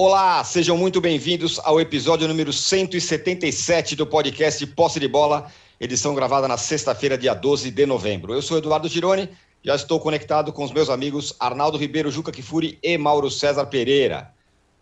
Olá, sejam muito bem-vindos ao episódio número 177 do podcast Posse de Bola, edição gravada na sexta-feira, dia 12 de novembro. Eu sou Eduardo Gironi, já estou conectado com os meus amigos Arnaldo Ribeiro, Juca Kifuri e Mauro César Pereira.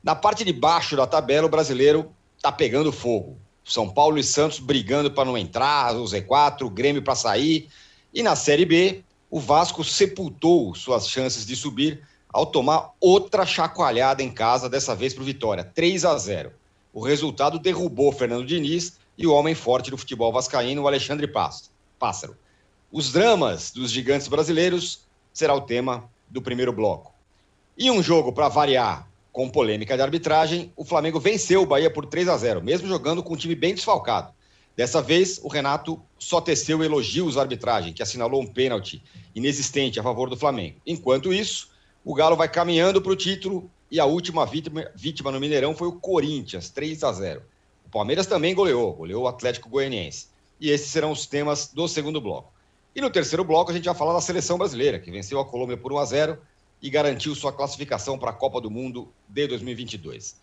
Na parte de baixo da tabela, o brasileiro está pegando fogo. São Paulo e Santos brigando para não entrar, o Z4, o Grêmio para sair. E na Série B, o Vasco sepultou suas chances de subir ao tomar outra chacoalhada em casa, dessa vez para o Vitória, 3 a 0. O resultado derrubou Fernando Diniz e o homem forte do futebol vascaíno, o Alexandre Pássaro. Os dramas dos gigantes brasileiros será o tema do primeiro bloco. E um jogo para variar, com polêmica de arbitragem, o Flamengo venceu o Bahia por 3 a 0, mesmo jogando com um time bem desfalcado. Dessa vez, o Renato só teceu elogios à arbitragem, que assinalou um pênalti inexistente a favor do Flamengo. Enquanto isso, o Galo vai caminhando para o título e a última vítima, vítima no Mineirão foi o Corinthians, 3 a 0. O Palmeiras também goleou, goleou o Atlético Goianiense. E esses serão os temas do segundo bloco. E no terceiro bloco a gente vai falar da seleção brasileira, que venceu a Colômbia por 1 a 0 e garantiu sua classificação para a Copa do Mundo de 2022.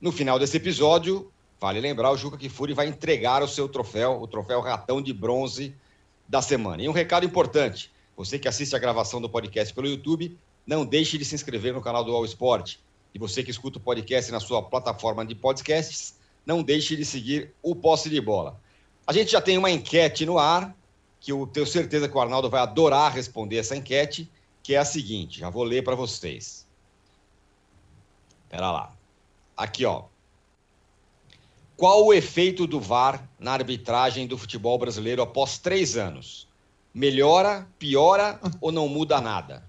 No final desse episódio, vale lembrar, o Juca Kifuri vai entregar o seu troféu, o troféu Ratão de Bronze da semana. E um recado importante: você que assiste a gravação do podcast pelo YouTube, não deixe de se inscrever no canal do All Sport. E você que escuta o podcast na sua plataforma de podcasts, não deixe de seguir o Posse de Bola. A gente já tem uma enquete no ar, que eu tenho certeza que o Arnaldo vai adorar responder essa enquete, que é a seguinte, já vou ler para vocês. Espera lá. Aqui, ó. Qual o efeito do VAR na arbitragem do futebol brasileiro após três anos? Melhora, piora ou não muda nada?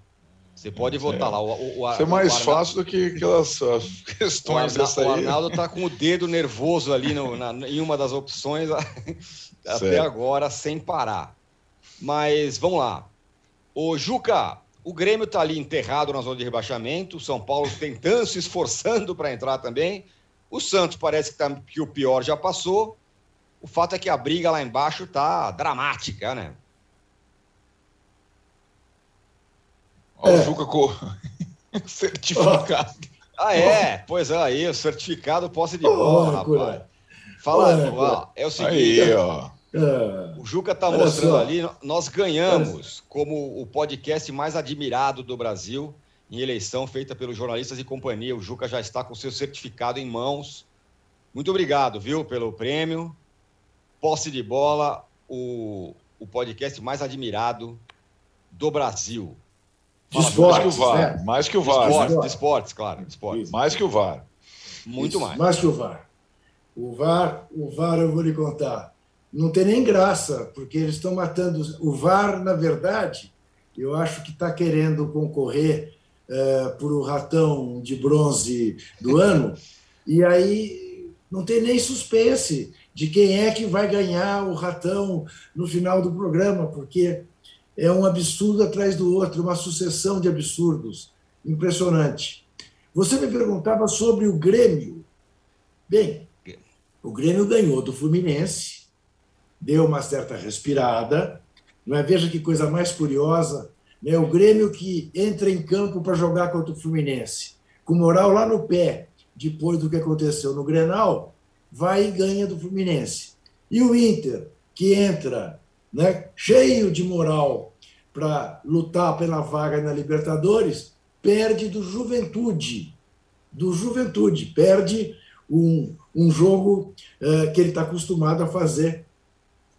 Você pode votar é. lá. O, o, Isso é mais Arnaldo... fácil do que aquelas questões o dessa aí. O Arnaldo está com o dedo nervoso ali no, na, em uma das opções até agora, sem parar. Mas vamos lá. O Juca, o Grêmio está ali enterrado na zona de rebaixamento, o São Paulo tentando, se esforçando para entrar também. O Santos parece que, tá, que o pior já passou. O fato é que a briga lá embaixo está dramática, né? Olha é. o Juca com certificado. Ah, é? Pois é, aí, o certificado posse de bola, oh, rapaz. Fala, ó, é o seguinte. Aí, ó. É. O Juca está mostrando ali, nós ganhamos como o podcast mais admirado do Brasil em eleição feita pelos jornalistas e companhia. O Juca já está com seu certificado em mãos. Muito obrigado, viu, pelo prêmio. Posse de bola, o, o podcast mais admirado do Brasil. De esportes, mais que o VAR. Né? Mais que o VAR. De esportes, de esportes claro. De esportes. Mais que o VAR. Muito Isso, mais. Mais que o VAR. O VAR, o VAR eu vou lhe contar. Não tem nem graça, porque eles estão matando. O VAR, na verdade, eu acho que está querendo concorrer é, por o ratão de bronze do ano, e aí não tem nem suspense de quem é que vai ganhar o ratão no final do programa, porque é um absurdo atrás do outro, uma sucessão de absurdos. Impressionante. Você me perguntava sobre o Grêmio. Bem, o Grêmio ganhou do Fluminense, deu uma certa respirada. Não é? Veja que coisa mais curiosa. Né? O Grêmio que entra em campo para jogar contra o Fluminense, com moral lá no pé, depois do que aconteceu no Grenal, vai e ganha do Fluminense. E o Inter, que entra né, cheio de moral para lutar pela vaga na Libertadores, perde do Juventude. Do Juventude, perde um, um jogo uh, que ele está acostumado a fazer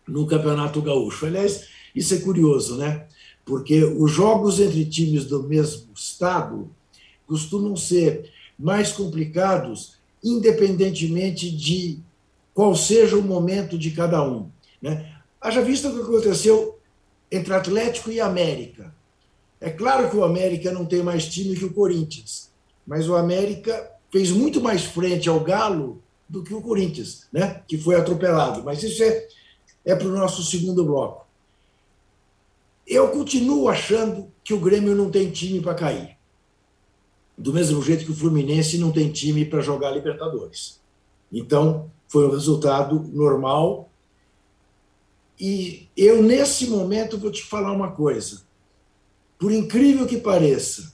no Campeonato Gaúcho. Aliás, isso é curioso, né? Porque os jogos entre times do mesmo estado costumam ser mais complicados, independentemente de qual seja o momento de cada um. Né? Haja visto o que aconteceu entre Atlético e América. É claro que o América não tem mais time que o Corinthians, mas o América fez muito mais frente ao Galo do que o Corinthians, né? que foi atropelado. Mas isso é, é para o nosso segundo bloco. Eu continuo achando que o Grêmio não tem time para cair. Do mesmo jeito que o Fluminense não tem time para jogar Libertadores. Então, foi um resultado normal e eu, nesse momento, vou te falar uma coisa. Por incrível que pareça,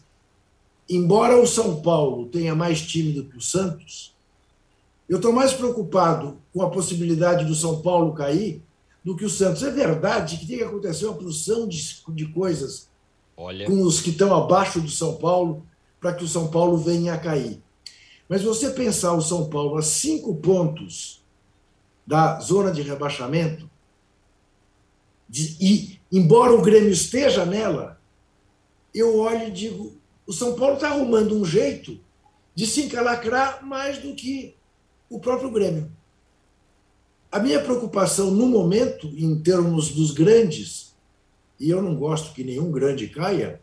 embora o São Paulo tenha mais time do que o Santos, eu estou mais preocupado com a possibilidade do São Paulo cair do que o Santos. É verdade que tem que acontecer uma produção de, de coisas Olha. com os que estão abaixo do São Paulo para que o São Paulo venha a cair. Mas você pensar o São Paulo a cinco pontos da zona de rebaixamento, e embora o Grêmio esteja nela, eu olho e digo: o São Paulo está arrumando um jeito de se encalacrar mais do que o próprio Grêmio. A minha preocupação no momento, em termos dos grandes, e eu não gosto que nenhum grande caia,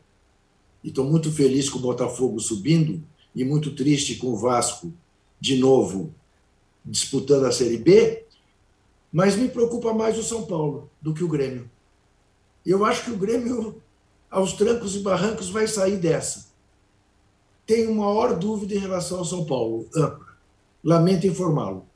e estou muito feliz com o Botafogo subindo, e muito triste com o Vasco de novo disputando a Série B, mas me preocupa mais o São Paulo do que o Grêmio. Eu acho que o Grêmio, aos trancos e barrancos, vai sair dessa. Tenho maior dúvida em relação ao São Paulo. Lamento informá-lo.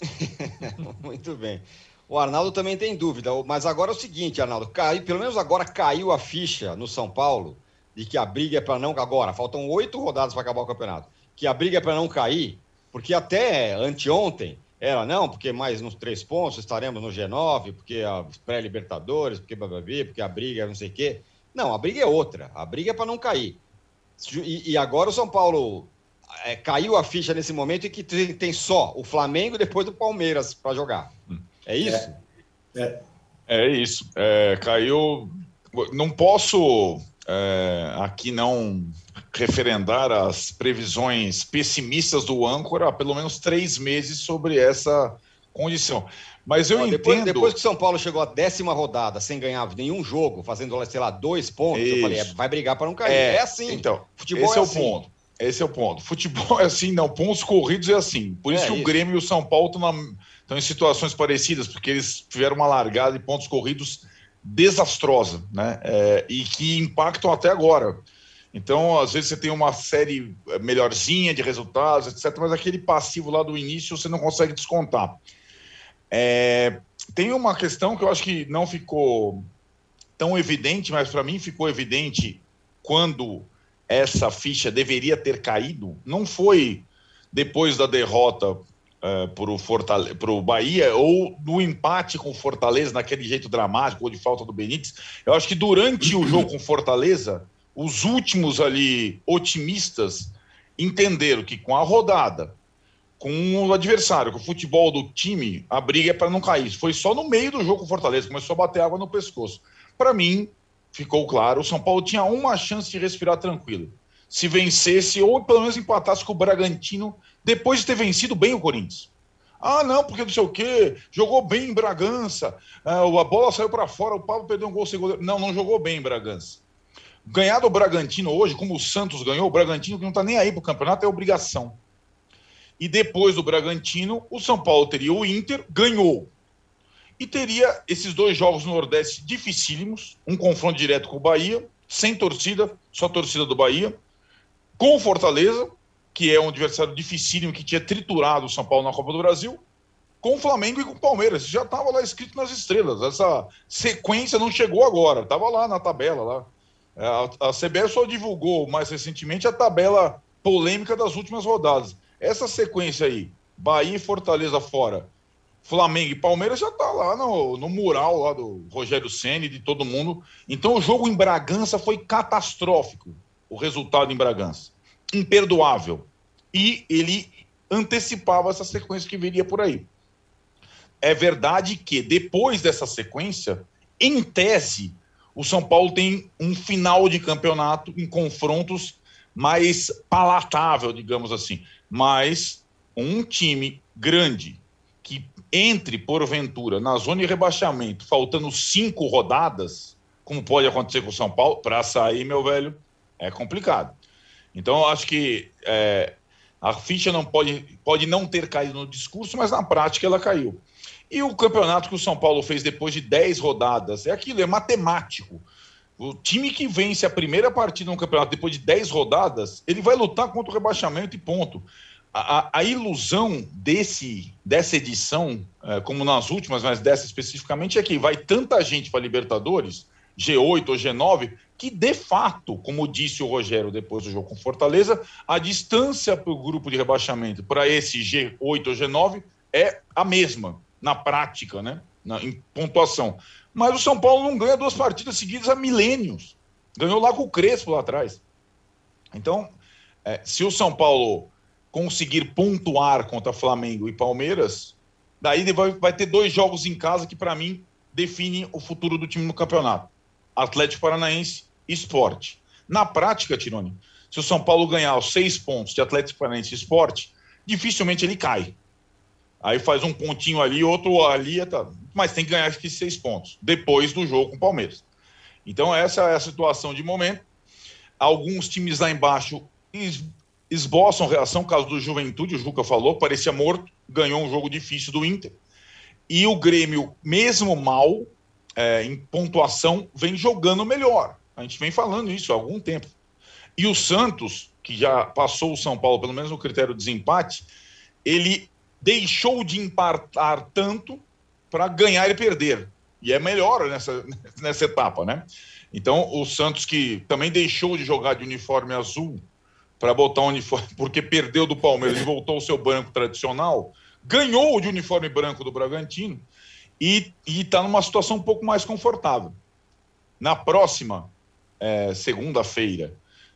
Muito bem. O Arnaldo também tem dúvida, mas agora é o seguinte, Arnaldo, caiu, pelo menos agora caiu a ficha no São Paulo de que a briga é para não. Agora, faltam oito rodadas para acabar o campeonato. Que a briga é para não cair, porque até anteontem era não, porque mais nos três pontos estaremos no G9, porque a pré-Libertadores, porque BBB, porque a briga é não sei o quê. Não, a briga é outra. A briga é para não cair. E, e, agora o São Paulo é, caiu a ficha nesse momento e que tem, tem só o Flamengo e depois o Palmeiras para jogar. É isso? É, é. é isso. É, caiu. Não posso é, aqui não referendar as previsões pessimistas do âncora há pelo menos três meses sobre essa condição. Mas eu Ó, depois, entendo. Depois que o São Paulo chegou à décima rodada sem ganhar nenhum jogo, fazendo, sei lá, dois pontos, Isso. eu falei, é, vai brigar para não cair. É, é assim. Então, futebol esse é, é assim. o ponto. Esse é o ponto. Futebol é assim, não. Pontos corridos é assim. Por isso é que isso. o Grêmio e o São Paulo estão, na, estão em situações parecidas, porque eles tiveram uma largada de pontos corridos desastrosa, né? É, e que impactam até agora. Então, às vezes você tem uma série é, melhorzinha de resultados, etc., mas aquele passivo lá do início você não consegue descontar. É, tem uma questão que eu acho que não ficou tão evidente, mas para mim ficou evidente quando essa ficha deveria ter caído. Não foi depois da derrota uh, para o Bahia ou do empate com o Fortaleza, naquele jeito dramático, ou de falta do Benítez. Eu acho que durante o jogo com Fortaleza, os últimos ali otimistas entenderam que com a rodada, com o adversário, com o futebol do time, a briga é para não cair. Foi só no meio do jogo com o Fortaleza, começou a bater água no pescoço. Para mim, ficou claro, o São Paulo tinha uma chance de respirar tranquilo. Se vencesse ou pelo menos empatasse com o Bragantino depois de ter vencido bem o Corinthians. Ah, não, porque não sei o quê, jogou bem em Bragança, ah, a bola saiu para fora, o Pablo perdeu um gol goleiro. Não, não jogou bem em Bragança. Ganhar do Bragantino hoje, como o Santos ganhou, o Bragantino que não está nem aí para o campeonato, é obrigação. E depois do Bragantino, o São Paulo teria o Inter, ganhou. E teria esses dois jogos no Nordeste dificílimos, um confronto direto com o Bahia, sem torcida, só torcida do Bahia, com o Fortaleza, que é um adversário dificílimo que tinha triturado o São Paulo na Copa do Brasil, com o Flamengo e com o Palmeiras. Já estava lá escrito nas estrelas. Essa sequência não chegou agora, estava lá na tabela. lá. É, a, CBF só divulgou mais recentemente a tabela polêmica das últimas rodadas. Essa sequência aí, Bahia e Fortaleza fora, Flamengo e Palmeiras já está lá no, no mural lá do Rogério Ceni de todo mundo. Então o jogo em Bragança foi catastrófico. O resultado em Bragança imperdoável. E ele antecipava essa sequência que viria por aí. É verdade que depois dessa sequência, em tese, o São Paulo tem um final de campeonato em confrontos mais palatável, digamos assim. Mas um time grande que entre, porventura, na zona de rebaixamento, faltando cinco rodadas, como pode acontecer com o São Paulo, para sair, meu velho, é complicado. Então, eu acho que é, a ficha não pode, pode não ter caído no discurso, mas na prática ela caiu. E o campeonato que o São Paulo fez depois de 10 rodadas, é aquilo, é matemático. O time que vence a primeira partida no campeonato depois de 10 rodadas, ele vai lutar contra o rebaixamento e ponto. A, a, a ilusão desse, dessa edição, é, como nas últimas, mas dessa especificamente, é que vai tanta gente para Libertadores, G8 ou G9, que, de fato, como disse o Rogério depois do jogo com Fortaleza, a distância para o grupo de rebaixamento para esse G8 ou G9 é a mesma, na prática, né? Na, em pontuação. Mas o São Paulo não ganha duas partidas seguidas há milênios. Ganhou lá com o Crespo lá atrás. Então, é, se o São Paulo conseguir pontuar contra Flamengo e Palmeiras, daí vai, vai ter dois jogos em casa que, para mim, definem o futuro do time no campeonato. Atlético Paranaense esporte. Na prática, Tironi, se o São Paulo ganhar os seis pontos de Atlético Paranaense esporte, dificilmente ele cai. Aí faz um pontinho ali, outro ali, tá. mas tem que ganhar esses seis pontos, depois do jogo com o Palmeiras. Então, essa é a situação de momento. Alguns times lá embaixo esboçam reação, caso do Juventude, o Juca falou, parecia morto, ganhou um jogo difícil do Inter. E o Grêmio, mesmo mal, é, em pontuação, vem jogando melhor. A gente vem falando isso há algum tempo. E o Santos, que já passou o São Paulo, pelo menos no critério de desempate, ele deixou de empatar tanto para ganhar e perder. E é melhor nessa, nessa etapa, né? Então, o Santos, que também deixou de jogar de uniforme azul para botar um uniforme, porque perdeu do Palmeiras e voltou ao seu branco tradicional, ganhou de uniforme branco do Bragantino e está numa situação um pouco mais confortável. Na próxima é, segunda-feira,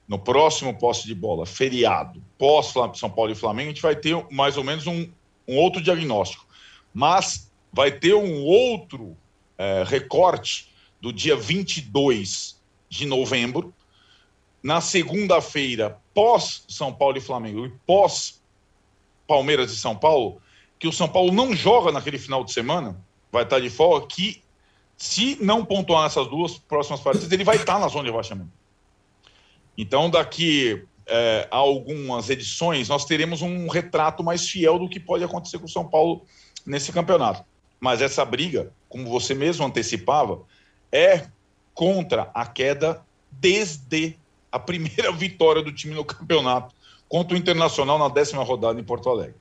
no próximo posse de bola, feriado, pós São Paulo e Flamengo, a gente vai ter mais ou menos um, um outro diagnóstico. Mas vai ter um outro é, recorte do dia 22 de novembro, na segunda-feira, pós São Paulo e Flamengo e pós Palmeiras e São Paulo, que o São Paulo não joga naquele final de semana, vai estar de folga, que se não pontuar essas duas próximas partidas, ele vai estar na zona de rebaixamento. Então, daqui é, algumas edições, nós teremos um retrato mais fiel do que pode acontecer com o São Paulo nesse campeonato. Mas essa briga, como você mesmo antecipava, é contra a queda desde a primeira vitória do time no campeonato contra o Internacional na décima rodada em Porto Alegre.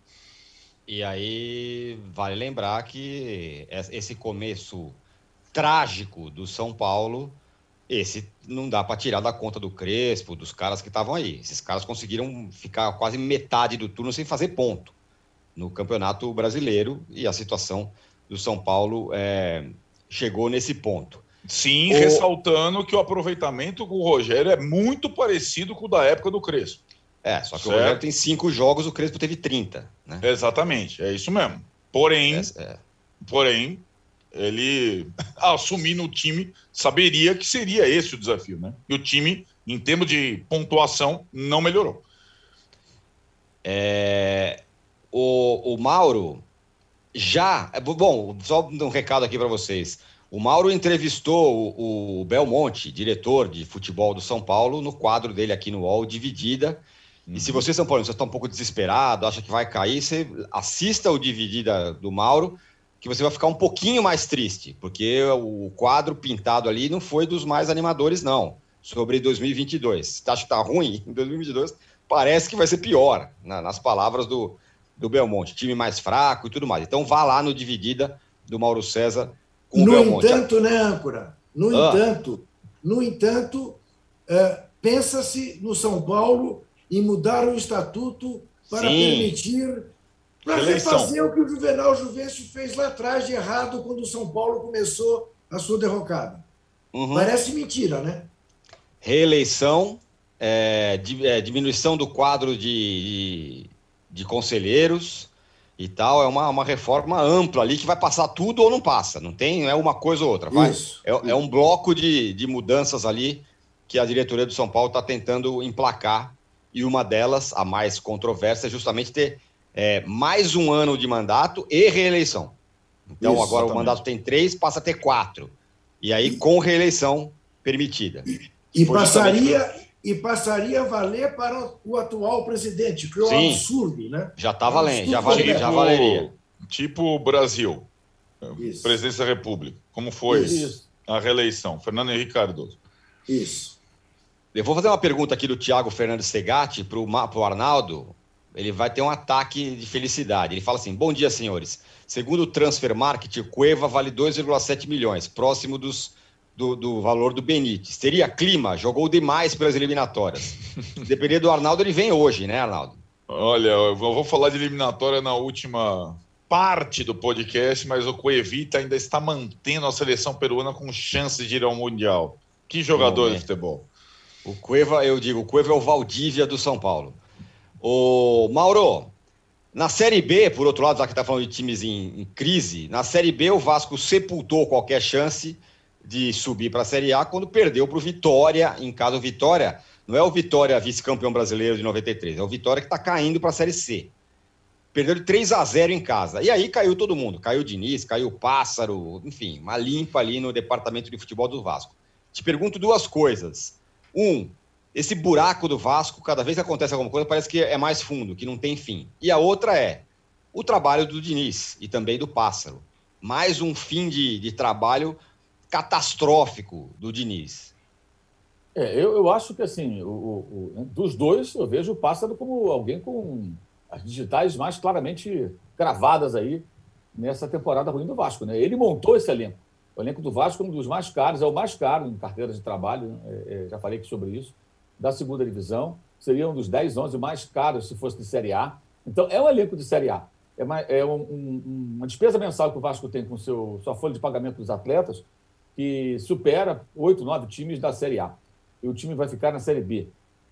E aí vale lembrar que esse começo trágico do São Paulo, esse não dá para tirar da conta do Crespo, dos caras que estavam aí. Esses caras conseguiram ficar quase metade do turno sem fazer ponto no Campeonato Brasileiro e a situação do São Paulo é, chegou nesse ponto. Sim, o... ressaltando que o aproveitamento com o Rogério é muito parecido com o da época do Crespo. É, só que certo. o Rogério tem cinco jogos, o Crespo teve 30. Né? Exatamente, é isso mesmo. Porém, é, é. porém, ele assumindo o time saberia que seria esse o desafio, né? E o time, em termos de pontuação, não melhorou. É, o, o Mauro já. Bom, só um recado aqui para vocês. O Mauro entrevistou o, o Belmonte, diretor de futebol do São Paulo, no quadro dele aqui no UOL, Dividida e se você, São Paulo, você está um pouco desesperado, acha que vai cair, você assista o Dividida do Mauro, que você vai ficar um pouquinho mais triste, porque o quadro pintado ali não foi dos mais animadores, não, sobre 2022. Você acha que está ruim em 2022? Parece que vai ser pior, na, nas palavras do, do Belmonte. Time mais fraco e tudo mais. Então vá lá no Dividida do Mauro César com no o Belmonte. No entanto, né, âncora? No ah. entanto, no entanto, é, pensa-se no São Paulo e mudar o estatuto para Sim. permitir para refazer o que o Juvenal Juvencio fez lá atrás de errado quando o São Paulo começou a sua derrocada. Uhum. Parece mentira, né? Reeleição, é, é, diminuição do quadro de, de, de, conselheiros e tal. É uma, uma reforma ampla ali que vai passar tudo ou não passa. Não tem, é uma coisa ou outra. Vai? Isso, é, isso. é um bloco de, de mudanças ali que a diretoria do São Paulo está tentando emplacar e uma delas, a mais controversa, é justamente ter é, mais um ano de mandato e reeleição. Então, Isso, agora exatamente. o mandato tem três, passa a ter quatro. E aí, com reeleição permitida. E, passaria, e passaria a valer para o atual presidente, que é um absurdo, né? Já está valendo, já, valeria, já valeria. Tipo Brasil, Isso. presidência da República. Como foi Isso. a reeleição? Fernando Henrique Cardoso. Isso. Eu vou fazer uma pergunta aqui do Thiago Fernandes Segatti para o Arnaldo. Ele vai ter um ataque de felicidade. Ele fala assim: Bom dia, senhores. Segundo o Transfer Market, o Cueva vale 2,7 milhões, próximo dos do, do valor do Benítez. Teria clima, jogou demais pelas eliminatórias. Depender do Arnaldo, ele vem hoje, né, Arnaldo? Olha, eu vou falar de eliminatória na última parte do podcast, mas o Coevita ainda está mantendo a seleção peruana com chances de ir ao Mundial. Que jogador de futebol. O Cueva, eu digo, o Cueva é o Valdívia do São Paulo. O Mauro, na Série B, por outro lado, já que está falando de times em, em, crise, na Série B o Vasco sepultou qualquer chance de subir para a Série A quando perdeu para o Vitória, em casa o Vitória, não é o Vitória vice-campeão brasileiro de 93, é o Vitória que está caindo para a Série C. Perdeu de 3 a 0 em casa. E aí caiu todo mundo. Caiu o Diniz, caiu o Pássaro, enfim, uma limpa ali no departamento de futebol do Vasco. Te pergunto duas coisas. Um, esse buraco do Vasco, cada vez que acontece alguma coisa, parece que é mais fundo, que não tem fim. E a outra é o trabalho do Diniz e também do Pássaro. Mais um fim de, de trabalho catastrófico do Diniz. É, eu, eu acho que, assim, o, o, né, dos dois, eu vejo o Pássaro como alguém com as digitais mais claramente gravadas aí nessa temporada ruim do Vasco. Né? Ele montou esse elenco. O elenco do Vasco é um dos mais caros, é o mais caro em carteira de trabalho, né? é, é, já falei sobre isso, da segunda divisão. Seria um dos 10, 11 mais caros se fosse de Série A. Então, é um elenco de Série A. É uma, é um, um, uma despesa mensal que o Vasco tem com seu, sua folha de pagamento dos atletas que supera oito, nove times da Série A. E o time vai ficar na Série B.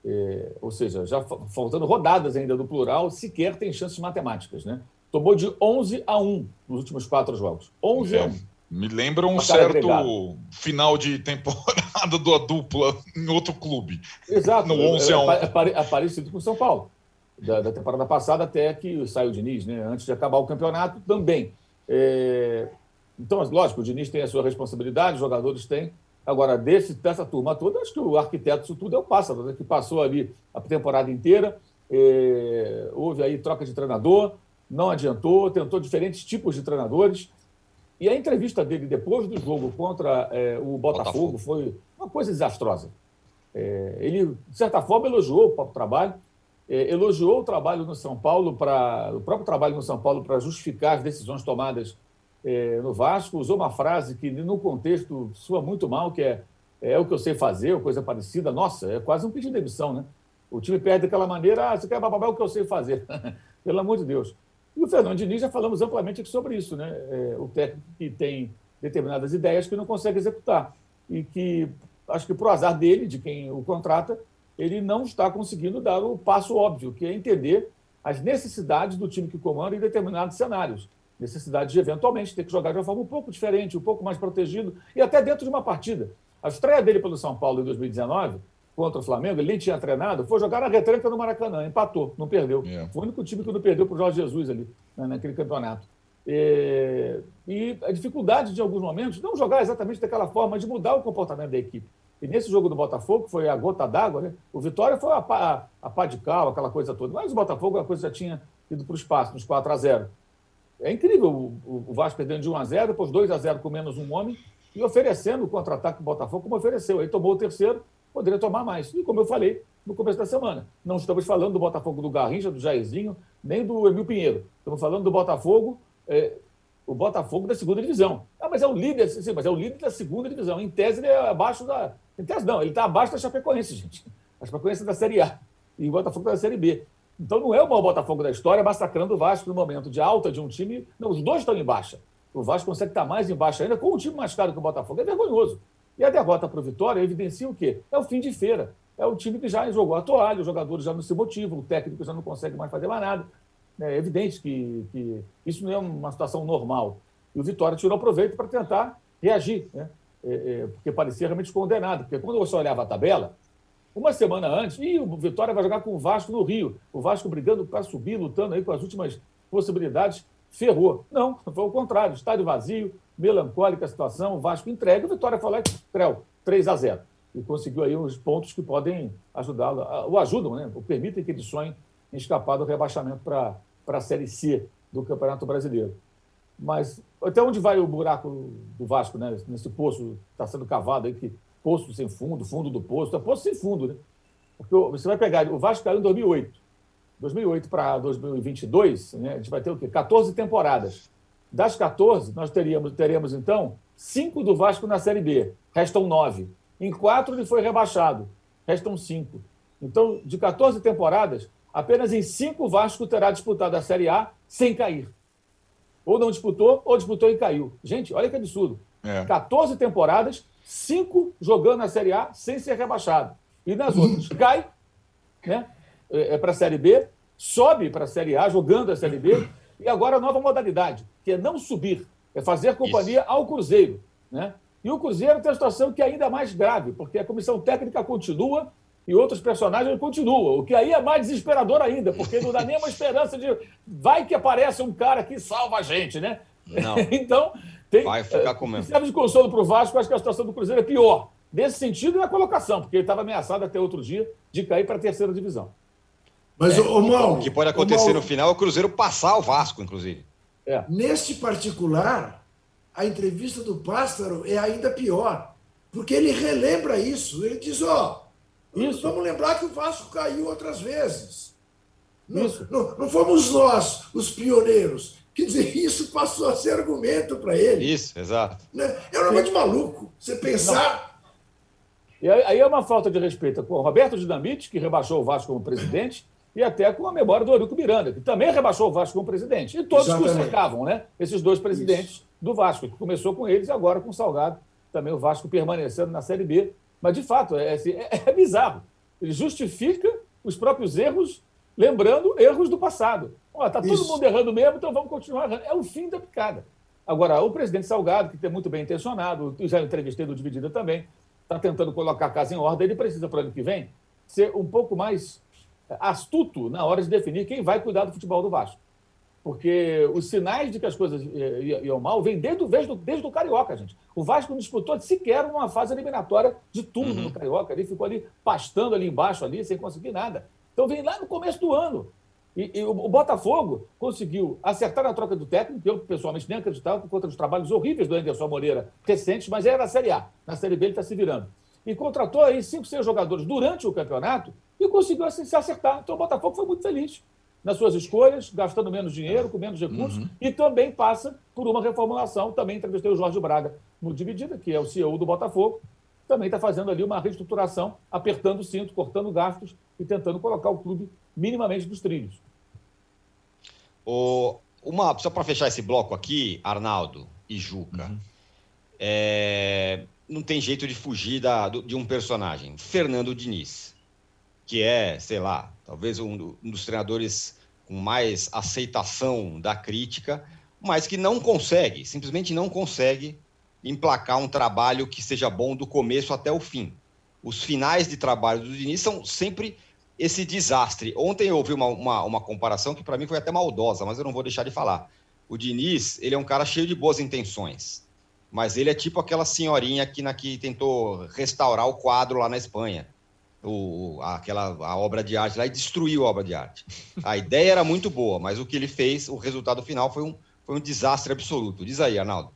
É, ou seja, já faltando rodadas ainda do plural, sequer tem chances matemáticas. Né? Tomou de 11 a 1 nos últimos quatro jogos. 11 é. a 1. Me lembra um certo agregado. final de temporada da dupla em outro clube. Exato. No 11 a 1. É, é, é parecido com o São Paulo. Da, da, temporada passada até que saiu o Diniz, né? antes de acabar o campeonato também. É... Então, lógico, o Diniz tem a sua responsabilidade, os jogadores têm. Agora, desse, dessa turma toda, acho que o arquiteto disso tudo é o Pássaro, né? que passou ali a temporada inteira. É... Houve aí troca de treinador, não adiantou, tentou diferentes tipos de treinadores. E a entrevista dele depois do jogo contra é, o Botafogo, Botafogo, foi uma coisa desastrosa. É, ele, de certa forma, elogiou o trabalho, é, elogiou o trabalho no São Paulo, para o próprio trabalho no São Paulo para justificar as decisões tomadas é, no Vasco, usou uma frase que, no contexto, soa muito mal, que é, é o que eu sei fazer, ou coisa parecida. Nossa, é quase um pedido de demissão, né? O time perde daquela maneira, ah, você quer bababá, é o que eu sei fazer. Pelo amor de Deus. E o Fernando Diniz já falamos amplamente aqui sobre isso, né? É, o técnico que tem determinadas ideias que não consegue executar e que, acho que por azar dele, de quem o contrata, ele não está conseguindo dar o passo óbvio, que é entender as necessidades do time que comanda em determinados cenários. Necessidade de, eventualmente, ter que jogar de uma forma um pouco diferente, um pouco mais protegido, e até dentro de uma partida. A estreia dele pelo São Paulo em 2019 contra o Flamengo, ele nem tinha treinado, foi jogar na retranca no Maracanã, empatou, não perdeu. Yeah. É. Foi o único time que não perdeu para o Jorge Jesus ali, né, naquele campeonato. E, e, a dificuldade de alguns momentos, não jogar exatamente daquela forma, de mudar o comportamento da equipe. E nesse jogo do Botafogo, foi a gota d'água, né? o Vitória foi a pá, a pá de cal, aquela coisa toda. Mas o Botafogo, a coisa já tinha ido para o espaço, nos 4 a 0 É incrível o, o Vasco perdendo de 1 a 0 depois 2 a 0 com menos um homem, e oferecendo o contra-ataque do Botafogo como ofereceu. Aí tomou o terceiro, poderia tomar mais. E como eu falei no começo da semana, não estamos falando do Botafogo do Garrincha, do Jairzinho, nem do Emil Pinheiro. Estamos falando do Botafogo, é, o Botafogo da segunda divisão. Ah, mas é o líder, sim, mas é o líder da segunda divisão. Em tese, ele é abaixo da. Em tese, não, ele está abaixo da Chapecoense, gente. A Chapecoense é da Série A e o Botafogo da Série B. Então não é o maior Botafogo da história massacrando o Vasco no momento de alta de um time. Não, os dois estão em baixa. O Vasco consegue estar mais embaixo ainda com um time mais caro que o Botafogo. É vergonhoso. E a derrota para o Vitória evidencia o quê? É o fim de feira. É o time que já jogou a toalha, os jogadores já não se motivam, o técnico já não consegue mais fazer mais nada. É evidente que, que isso não é uma situação normal. E o Vitória tirou proveito para tentar reagir, né? É, é, porque parecia realmente condenado. Porque quando você olhava a tabela, uma semana antes, e o Vitória vai jogar com o Vasco no Rio. O Vasco brigando para subir, lutando aí com as últimas possibilidades, ferrou. Não, foi o contrário. Estádio vazio, melancólica a situação, o Vasco entrega, o Vitória falou, creu, 3 a 0 E conseguiu aí uns pontos que podem ajudá-lo, o ajudam, né? O permitem que ele sonhe em escapar do rebaixamento para a Série C do Campeonato Brasileiro. Mas até onde vai o buraco do Vasco, né? Nesse poço está sendo cavado aí, que poço sem fundo, fundo do poço, é poço sem fundo, né? Porque você vai pegar, o Vasco caiu em 2008. 2008 para 2022, né, a gente vai ter o quê? 14 temporadas. Das 14, nós teríamos, teremos, então, cinco do Vasco na Série B, restam nove. Em quatro ele foi rebaixado, restam cinco. Então, de 14 temporadas, apenas em cinco o Vasco terá disputado a Série A sem cair. Ou não disputou, ou disputou e caiu. Gente, olha que absurdo. É. 14 temporadas, cinco jogando na Série A sem ser rebaixado. E nas outras, cai né, é, é para a Série B, sobe para a Série A, jogando a Série B, e agora a nova modalidade, que é não subir, é fazer companhia Isso. ao Cruzeiro. Né? E o Cruzeiro tem uma situação que é ainda mais grave, porque a comissão técnica continua e outros personagens continuam, o que aí é mais desesperador ainda, porque não dá nenhuma esperança de vai que aparece um cara que salva a gente, né? Não. então, tem, vai ficar com medo. Serve de consolo para o Vasco, acho que a situação do Cruzeiro é pior. Nesse sentido, na colocação, porque ele estava ameaçado até outro dia de cair para a terceira divisão. Mas, é, o, Mal, o que pode acontecer Mal, no final é o Cruzeiro passar o Vasco, inclusive. É. Neste particular, a entrevista do Pássaro é ainda pior, porque ele relembra isso. Ele diz: ó, oh, isso. vamos lembrar que o Vasco caiu outras vezes. Não, não, não, fomos nós os pioneiros. Quer dizer, isso passou a ser argumento para ele. Isso, exato. Né? É um negócio de maluco. Você pensar. Não. E aí é uma falta de respeito com o Roberto Dinamite, que rebaixou o Vasco como presidente, e até com a memória do Eurico Miranda, que também rebaixou o Vasco como presidente. E todos Exatamente. cercavam, né? Esses dois presidentes Isso. do Vasco, que começou com eles e agora com o Salgado, também o Vasco permanecendo na Série B. Mas, de fato, é, assim, é, é bizarro. Ele justifica os próprios erros, lembrando erros do passado. Está todo Isso. mundo errando mesmo, então vamos continuar errando. É o fim da picada. Agora, o presidente Salgado, que é muito bem intencionado, já entrevistei do Dividida também, está tentando colocar a casa em ordem, ele precisa, para o ano que vem, ser um pouco mais astuto na hora de definir quem vai cuidar do futebol do Vasco. Porque os sinais de que as coisas iam mal vêm desde, desde, desde o Carioca, gente. O Vasco não disputou sequer uma fase eliminatória de turno uhum. no Carioca. Ele ficou ali pastando ali embaixo, ali, sem conseguir nada. Então vem lá no começo do ano. E, e o, o, Botafogo conseguiu acertar na troca do técnico, que eu pessoalmente nem acreditava, por conta dos trabalhos horríveis do Anderson Moreira recentes, mas era na Série A. Na Série B ele está se virando. E contratou aí cinco, seis jogadores durante o campeonato e conseguiu se acertar. Então o Botafogo foi muito feliz nas suas escolhas, gastando menos dinheiro, com menos recursos, uhum. e também passa por uma reformulação. Também entrevistei o Jorge Braga no Dividida, que é o CEO do Botafogo, também está fazendo ali uma reestruturação, apertando o cinto, cortando gastos e tentando colocar o clube minimamente dos trilhos. O, uma, só para fechar esse bloco aqui, Arnaldo e Juca, uhum. é, não tem jeito de fugir da, de um personagem, Fernando Diniz que é, sei lá, talvez um, dos treinadores com mais aceitação da crítica, mas que não consegue, simplesmente não consegue emplacar um trabalho que seja bom do começo até o fim. Os finais de trabalho do Diniz são sempre esse desastre. Ontem eu ouvi uma, uma, uma comparação que para mim foi até maldosa, mas eu não vou deixar de falar. O Diniz, ele é um cara cheio de boas intenções, mas ele é tipo aquela senhorinha que, na, que tentou restaurar o quadro lá na Espanha o, aquela, a obra de arte lá e destruiu a obra de arte. A ideia era muito boa, mas o que ele fez, o resultado final foi um, foi um desastre absoluto. Diz aí, Arnaldo.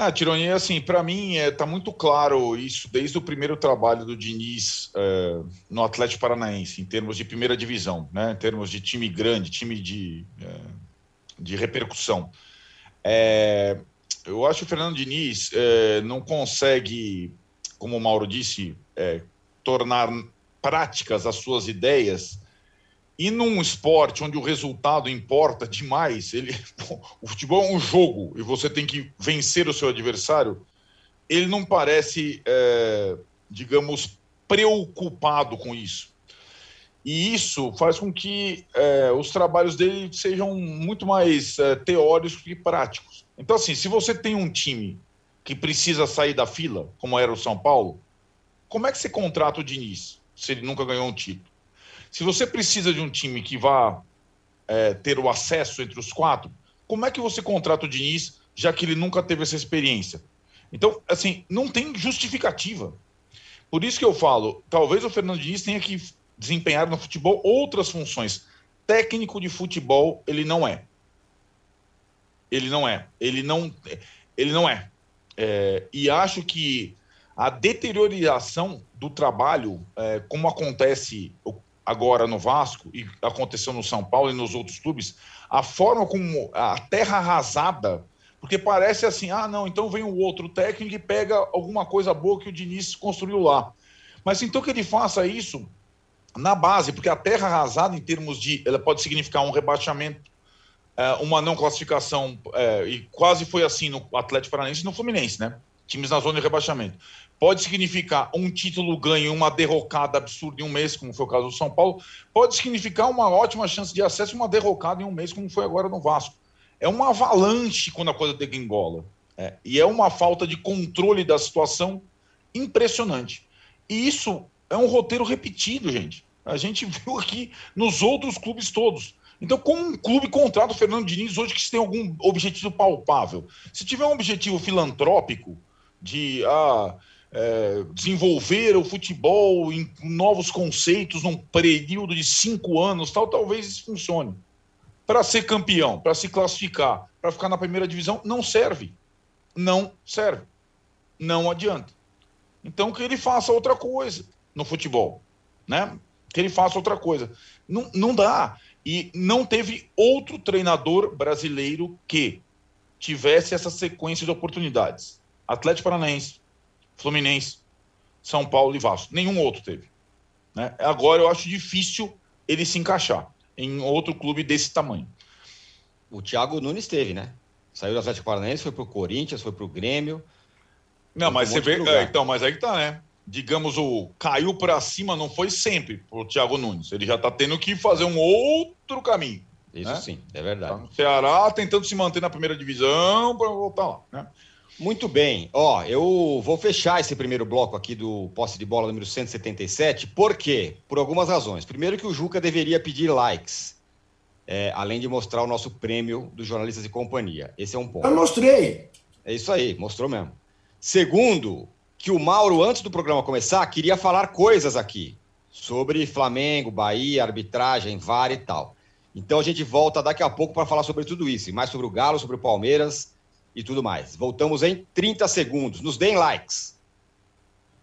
Ah, Tironi, assim, para mim é, tá muito claro isso desde o primeiro trabalho do Diniz é, no Atlético Paranaense, em termos de primeira divisão, né? em termos de time grande, time de, é, de repercussão. É, eu acho que o Fernando Diniz é, não consegue, como o Mauro disse, é, tornar práticas as suas ideias e num esporte onde o resultado importa demais, ele, o futebol é um jogo e você tem que vencer o seu adversário, ele não parece, é, digamos, preocupado com isso. E isso faz com que é, os trabalhos dele sejam muito mais é, teóricos que práticos. Então, assim, se você tem um time que precisa sair da fila, como era o São Paulo, como é que você contrata o Diniz se ele nunca ganhou um título? Se você precisa de um time que vá é, ter o acesso entre os quatro, como é que você contrata o Diniz, já que ele nunca teve essa experiência? Então, assim, não tem justificativa. Por isso que eu falo, talvez o Fernando Diniz tenha que desempenhar no futebol outras funções. Técnico de futebol, ele não é. Ele não é. Ele não, ele não é. é e acho que a deterioração do trabalho, é, como acontece agora no Vasco e aconteceu no São Paulo e nos outros clubes, a forma como a terra arrasada Porque parece assim, ah, não, então vem um outro técnico e pega alguma coisa boa que o Diniz construiu lá. Mas então que ele faça isso na base, porque a terra arrasada, em termos de. Ela pode significar um rebaixamento, é, uma não classificação, é, e quase foi assim no Atlético Paranaense e no Fluminense, né? Times na zona de rebaixamento. Pode significar um título ganho, uma derrocada absurda em um mês, como foi o caso do São Paulo. Pode significar uma ótima chance de acesso, uma derrocada em um mês, como foi agora no Vasco. É uma avalanche quando a coisa degringola. É, e é uma falta de controle da situação impressionante. E isso é um roteiro repetido, gente. A gente viu aqui nos outros clubes todos. Então, como um clube contrata o Fernando Diniz hoje que se tem algum objetivo palpável? Se tiver um objetivo filantrópico de ah, é, desenvolver o futebol em novos conceitos num período de cinco anos, tal, talvez isso funcione. Para ser campeão, para se classificar, para ficar na primeira divisão, não serve. Não serve. Não adianta. Então, que ele faça outra coisa no futebol, né? Que ele faça outra coisa. Não, não dá. E não teve outro treinador brasileiro que tivesse essa sequência de oportunidades. Atlético Paranaense, Fluminense, São Paulo e Vasco. Nenhum outro teve. Né? Agora eu acho difícil ele se encaixar em outro clube desse tamanho. O Thiago Nunes teve, né? Saiu do Atlético Paranaense, foi pro Corinthians, foi pro Grêmio. Não, mas um você vê. É, então, mas aí que tá, né? digamos, o caiu para cima não foi sempre o Thiago Nunes. Ele já está tendo que fazer um outro caminho. Isso né? sim, é verdade. Tá no Ceará tentando se manter na primeira divisão para voltar lá. Né? Muito bem. Ó, eu vou fechar esse primeiro bloco aqui do posse de bola número 177. Por quê? Por algumas razões. Primeiro que o Juca deveria pedir likes. É, além de mostrar o nosso prêmio dos jornalistas e companhia. Esse é um ponto. Eu mostrei. É isso aí, mostrou mesmo. Segundo, que o Mauro, antes do programa começar, queria falar coisas aqui sobre Flamengo, Bahia, arbitragem, VAR e tal. Então a gente volta daqui a pouco para falar sobre tudo isso, e mais sobre o Galo, sobre o Palmeiras e tudo mais. Voltamos em 30 segundos. Nos deem likes.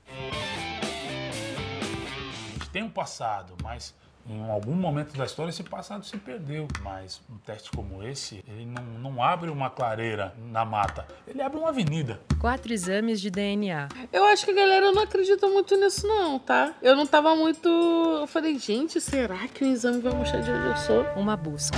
A gente tem um passado, mas em algum momento da história esse passado se perdeu, mas um teste como esse, ele não, não abre uma clareira na mata, ele abre uma avenida. Quatro exames de DNA. Eu acho que a galera não acredita muito nisso não, tá? Eu não tava muito... Eu falei, gente, será que o exame vai mostrar de onde eu sou? Uma busca.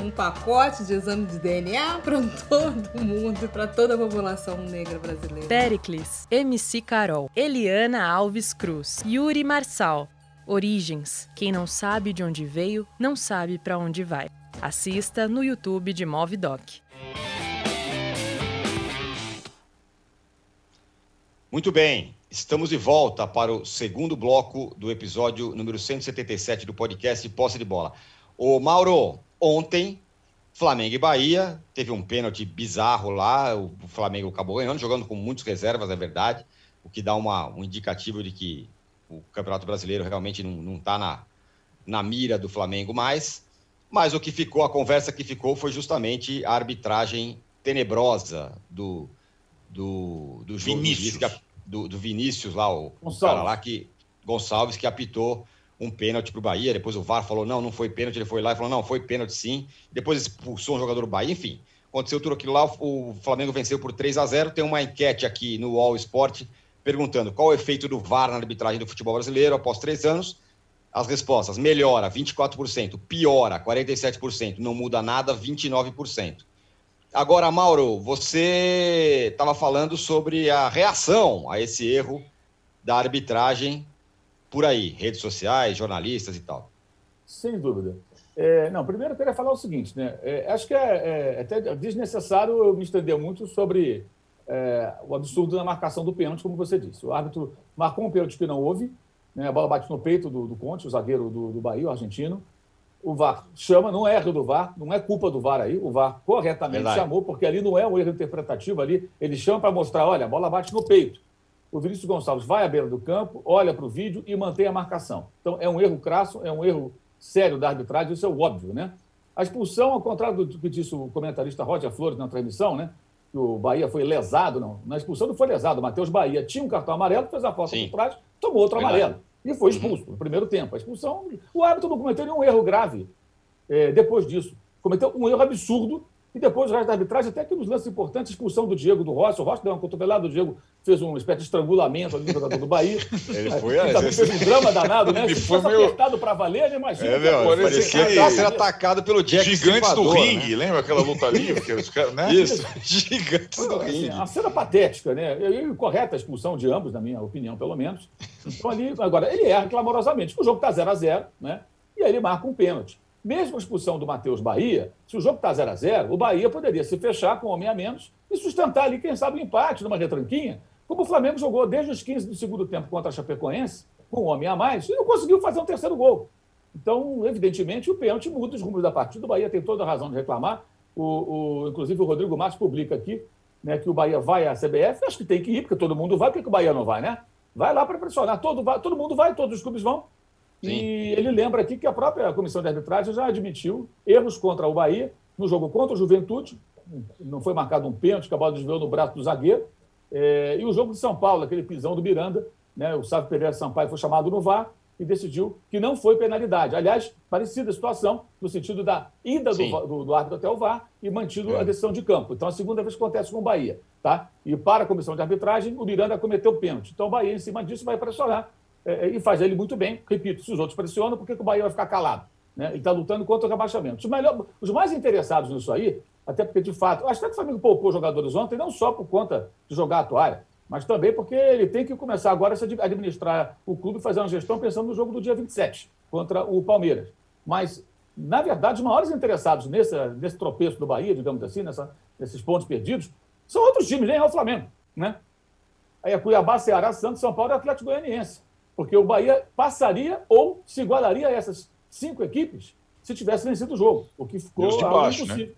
um pacote de exame de DNA para todo mundo e para toda a população negra brasileira. Pericles, MC Carol, Eliana Alves Cruz, Yuri Marçal. Origens. Quem não sabe de onde veio, não sabe para onde vai. Assista no YouTube de Movidoc. Muito bem, estamos de volta para o segundo bloco do episódio número 177 do podcast Posse de Bola. Ô Mauro, Ontem, Flamengo e Bahia, teve um pênalti bizarro lá, o Flamengo acabou ganhando, jogando com muitas reservas, é verdade, o que dá uma, um indicativo de que o Campeonato Brasileiro realmente não está na, na mira do Flamengo mais. Mas o que ficou, a conversa que ficou foi justamente a arbitragem tenebrosa do, do, do Vinícius. Do, do, Vinícius lá, o, o cara lá que Gonçalves que apitou um pênalti para o Bahia. Depois o VAR falou: não, não foi pênalti. Ele foi lá e falou: não, foi pênalti sim. Depois expulsou um jogador do Bahia. Enfim, aconteceu tudo aquilo lá. O Flamengo venceu por 3 a 0 Tem uma enquete aqui no All Sport perguntando qual o efeito do VAR na arbitragem do futebol brasileiro após três anos. As respostas: melhora 24%, piora 47%, não muda nada 29%. Agora, Mauro, você estava falando sobre a reação a esse erro da arbitragem por aí, redes sociais, jornalistas e tal? Sem dúvida. É, não, primeiro eu queria falar o seguinte, né? É, acho que é, é, até desnecessário eu me estender muito sobre é, o absurdo da marcação do pênalti, como você disse. O árbitro marcou um pênalti que não houve, né? a bola bate no peito do, do Conte, o zagueiro do, do Bahia, o argentino. O VAR chama, não é erro do VAR, não é culpa do VAR aí, o VAR corretamente Verdade. chamou, porque ali não é um erro interpretativo ali, ele chama para mostrar, olha, a bola bate no peito. O Vinícius Gonçalves vai à beira do campo, olha para o vídeo e mantém a marcação. Então, é um erro crasso, é um erro sério da arbitragem, isso é óbvio, né? A expulsão, ao contrário do que disse o comentarista Roger Flores na transmissão, né? Que o Bahia foi lesado, não. Na expulsão não foi lesado. O Matheus Bahia tinha um cartão amarelo, fez a falta por trás, tomou outro Verdade. amarelo. E foi expulso uhum. no primeiro tempo. A expulsão. O árbitro não cometeu nenhum erro grave é, depois disso. Cometeu um erro absurdo e depois o resto da arbitragem, até que nos lances importantes, expulsão do Diego do Rossi. O Rossi deu uma cotovelada, o Diego fez uma espécie de estrangulamento ali no jogador do Bahia. Ele foi, ele também fez um drama danado, né? Ele Se foi meio... apertado para valer, imagina. É, meu, parecia que estava sendo atacado pelo Jack Gigantes do né? ringue, né? lembra aquela luta ali? né? Isso, gigantes do assim, ringue. A cena patética, né? E correta a expulsão de ambos, na minha opinião, pelo menos. Então ali, agora, ele erra clamorosamente. O jogo está 0 a 0 né? E aí ele marca um pênalti. Mesmo a expulsão do Matheus Bahia, se o jogo está 0 a 0 o Bahia poderia se fechar com um homem a menos e sustentar ali, quem sabe, o um empate numa retranquinha, como o Flamengo jogou desde os 15 do segundo tempo contra a Chapecoense, com um homem a mais, e não conseguiu fazer um terceiro gol. Então, evidentemente, o pênalti muda os rumos da partida. O Bahia tem toda a razão de reclamar. O, o, inclusive, o Rodrigo Matos publica aqui né, que o Bahia vai à CBF. Acho que tem que ir, porque todo mundo vai. Por que, o Bahia não vai, né? Vai lá para pressionar. Todo, todo mundo vai, todos os clubes vão. Sim. E ele lembra aqui que a própria comissão de arbitragem já admitiu erros contra o Bahia no jogo contra o Juventude. Não foi marcado um pênalti, que a bola desviou no braço do zagueiro. É, e o jogo de São Paulo, aquele pisão do Miranda, né, o Sávio Pereira Sampaio foi chamado no VAR e decidiu que não foi penalidade. Aliás, parecida a situação, no sentido da ida do, do, do, árbitro até o VAR e mantido é. a decisão de campo. Então, a segunda vez que acontece com o Bahia. Tá? E para a comissão de arbitragem, o Miranda cometeu pênalti. Então, o Bahia, em cima disso, vai pressionar é, é, e faz ele muito bem. Repito, se os outros pressionam, por que, que o Bahia vai ficar calado? Né? Ele está lutando contra o rebaixamento. Os, melhor, os mais interessados nisso aí, até porque, de fato, acho que o Flamengo poupou jogadores ontem, não só por conta de jogar a toalha, mas também porque ele tem que começar agora a administrar o clube, fazer uma gestão pensando no jogo do dia 27 contra o Palmeiras. Mas, na verdade, os maiores interessados nesse, nesse tropeço do Bahia, digamos assim, nessa, nesses pontos perdidos, são outros times, nem é o Flamengo. Né? Aí é Cuiabá, Ceará, Santos, São Paulo e Atlético Goianiense. Porque o Bahia passaria ou se igualaria a essas cinco equipes se tivesse vencido o jogo, o que ficou de baixo, impossível.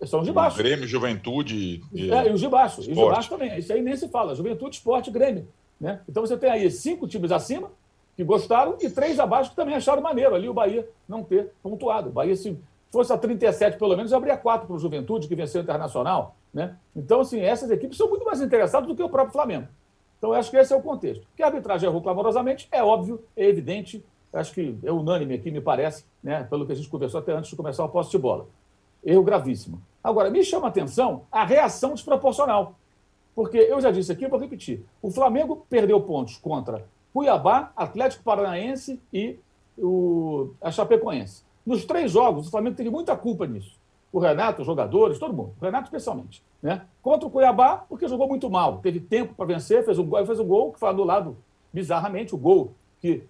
Né? São de baixo. Grêmio, Juventude. E... É, e os de baixo. Esporte. E os de baixo também. Isso aí nem se fala. Juventude, Esporte Grêmio. Né? Então você tem aí cinco times acima que gostaram e três abaixo que também acharam maneiro ali o Bahia não ter pontuado. O Bahia, se fosse a 37 pelo menos, abria quatro para o Juventude, que venceu o Internacional. Né? Então, assim, essas equipes são muito mais interessadas do que o próprio Flamengo. Então, eu acho que esse é o contexto. Que a arbitragem errou clamorosamente, é óbvio, é evidente, acho que é unânime aqui, me parece, né, pelo que a gente conversou até antes de começar o posse de bola. Erro gravíssimo. Agora, me chama a atenção a reação desproporcional. Porque eu já disse aqui, eu vou repetir. O Flamengo perdeu pontos contra Cuiabá, Atlético Paranaense e o, a Chapecoense. Nos três jogos, o Flamengo teve muita culpa nisso o Renato, os jogadores, todo mundo, o Renato especialmente. Né? Contra o Cuiabá, porque jogou muito mal, teve tempo para vencer, fez um, fez um gol que foi anulado bizarramente, o gol que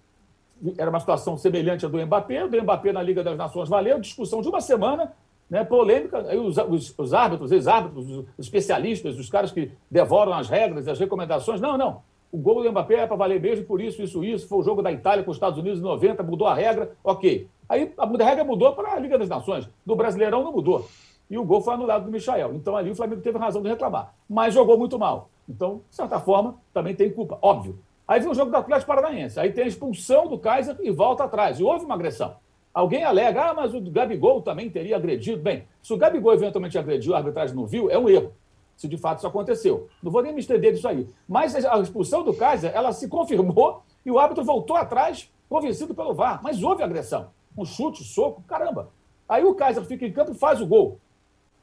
era uma situação semelhante à do Mbappé, o do Mbappé na Liga das Nações valeu, discussão de uma semana, né, polêmica, aí os, os, os árbitros, ex-árbitros, os especialistas, os caras que devoram as regras as recomendações, não, não, o gol do Mbappé é para valer mesmo, por isso, isso, isso, foi o jogo da Itália com os Estados Unidos em 90, mudou a regra, ok. Aí a regra mudou para a Liga das Nações. Do Brasileirão não mudou. E o gol foi anulado do Michael. Então ali o Flamengo teve razão de reclamar. Mas jogou muito mal. Então, de certa forma, também tem culpa, óbvio. Aí vem o jogo do Atlético Paranaense. Aí tem a expulsão do Kaiser e volta atrás. E houve uma agressão. Alguém alega, ah, mas o Gabigol também teria agredido. Bem, se o Gabigol eventualmente agrediu, a arbitragem não viu, é um erro. Se de fato isso aconteceu. Não vou nem me estender disso aí. Mas a expulsão do Kaiser, ela se confirmou e o árbitro voltou atrás, convencido pelo VAR. Mas houve agressão um chute, soco, caramba. Aí o Kaiser fica em campo e faz o gol.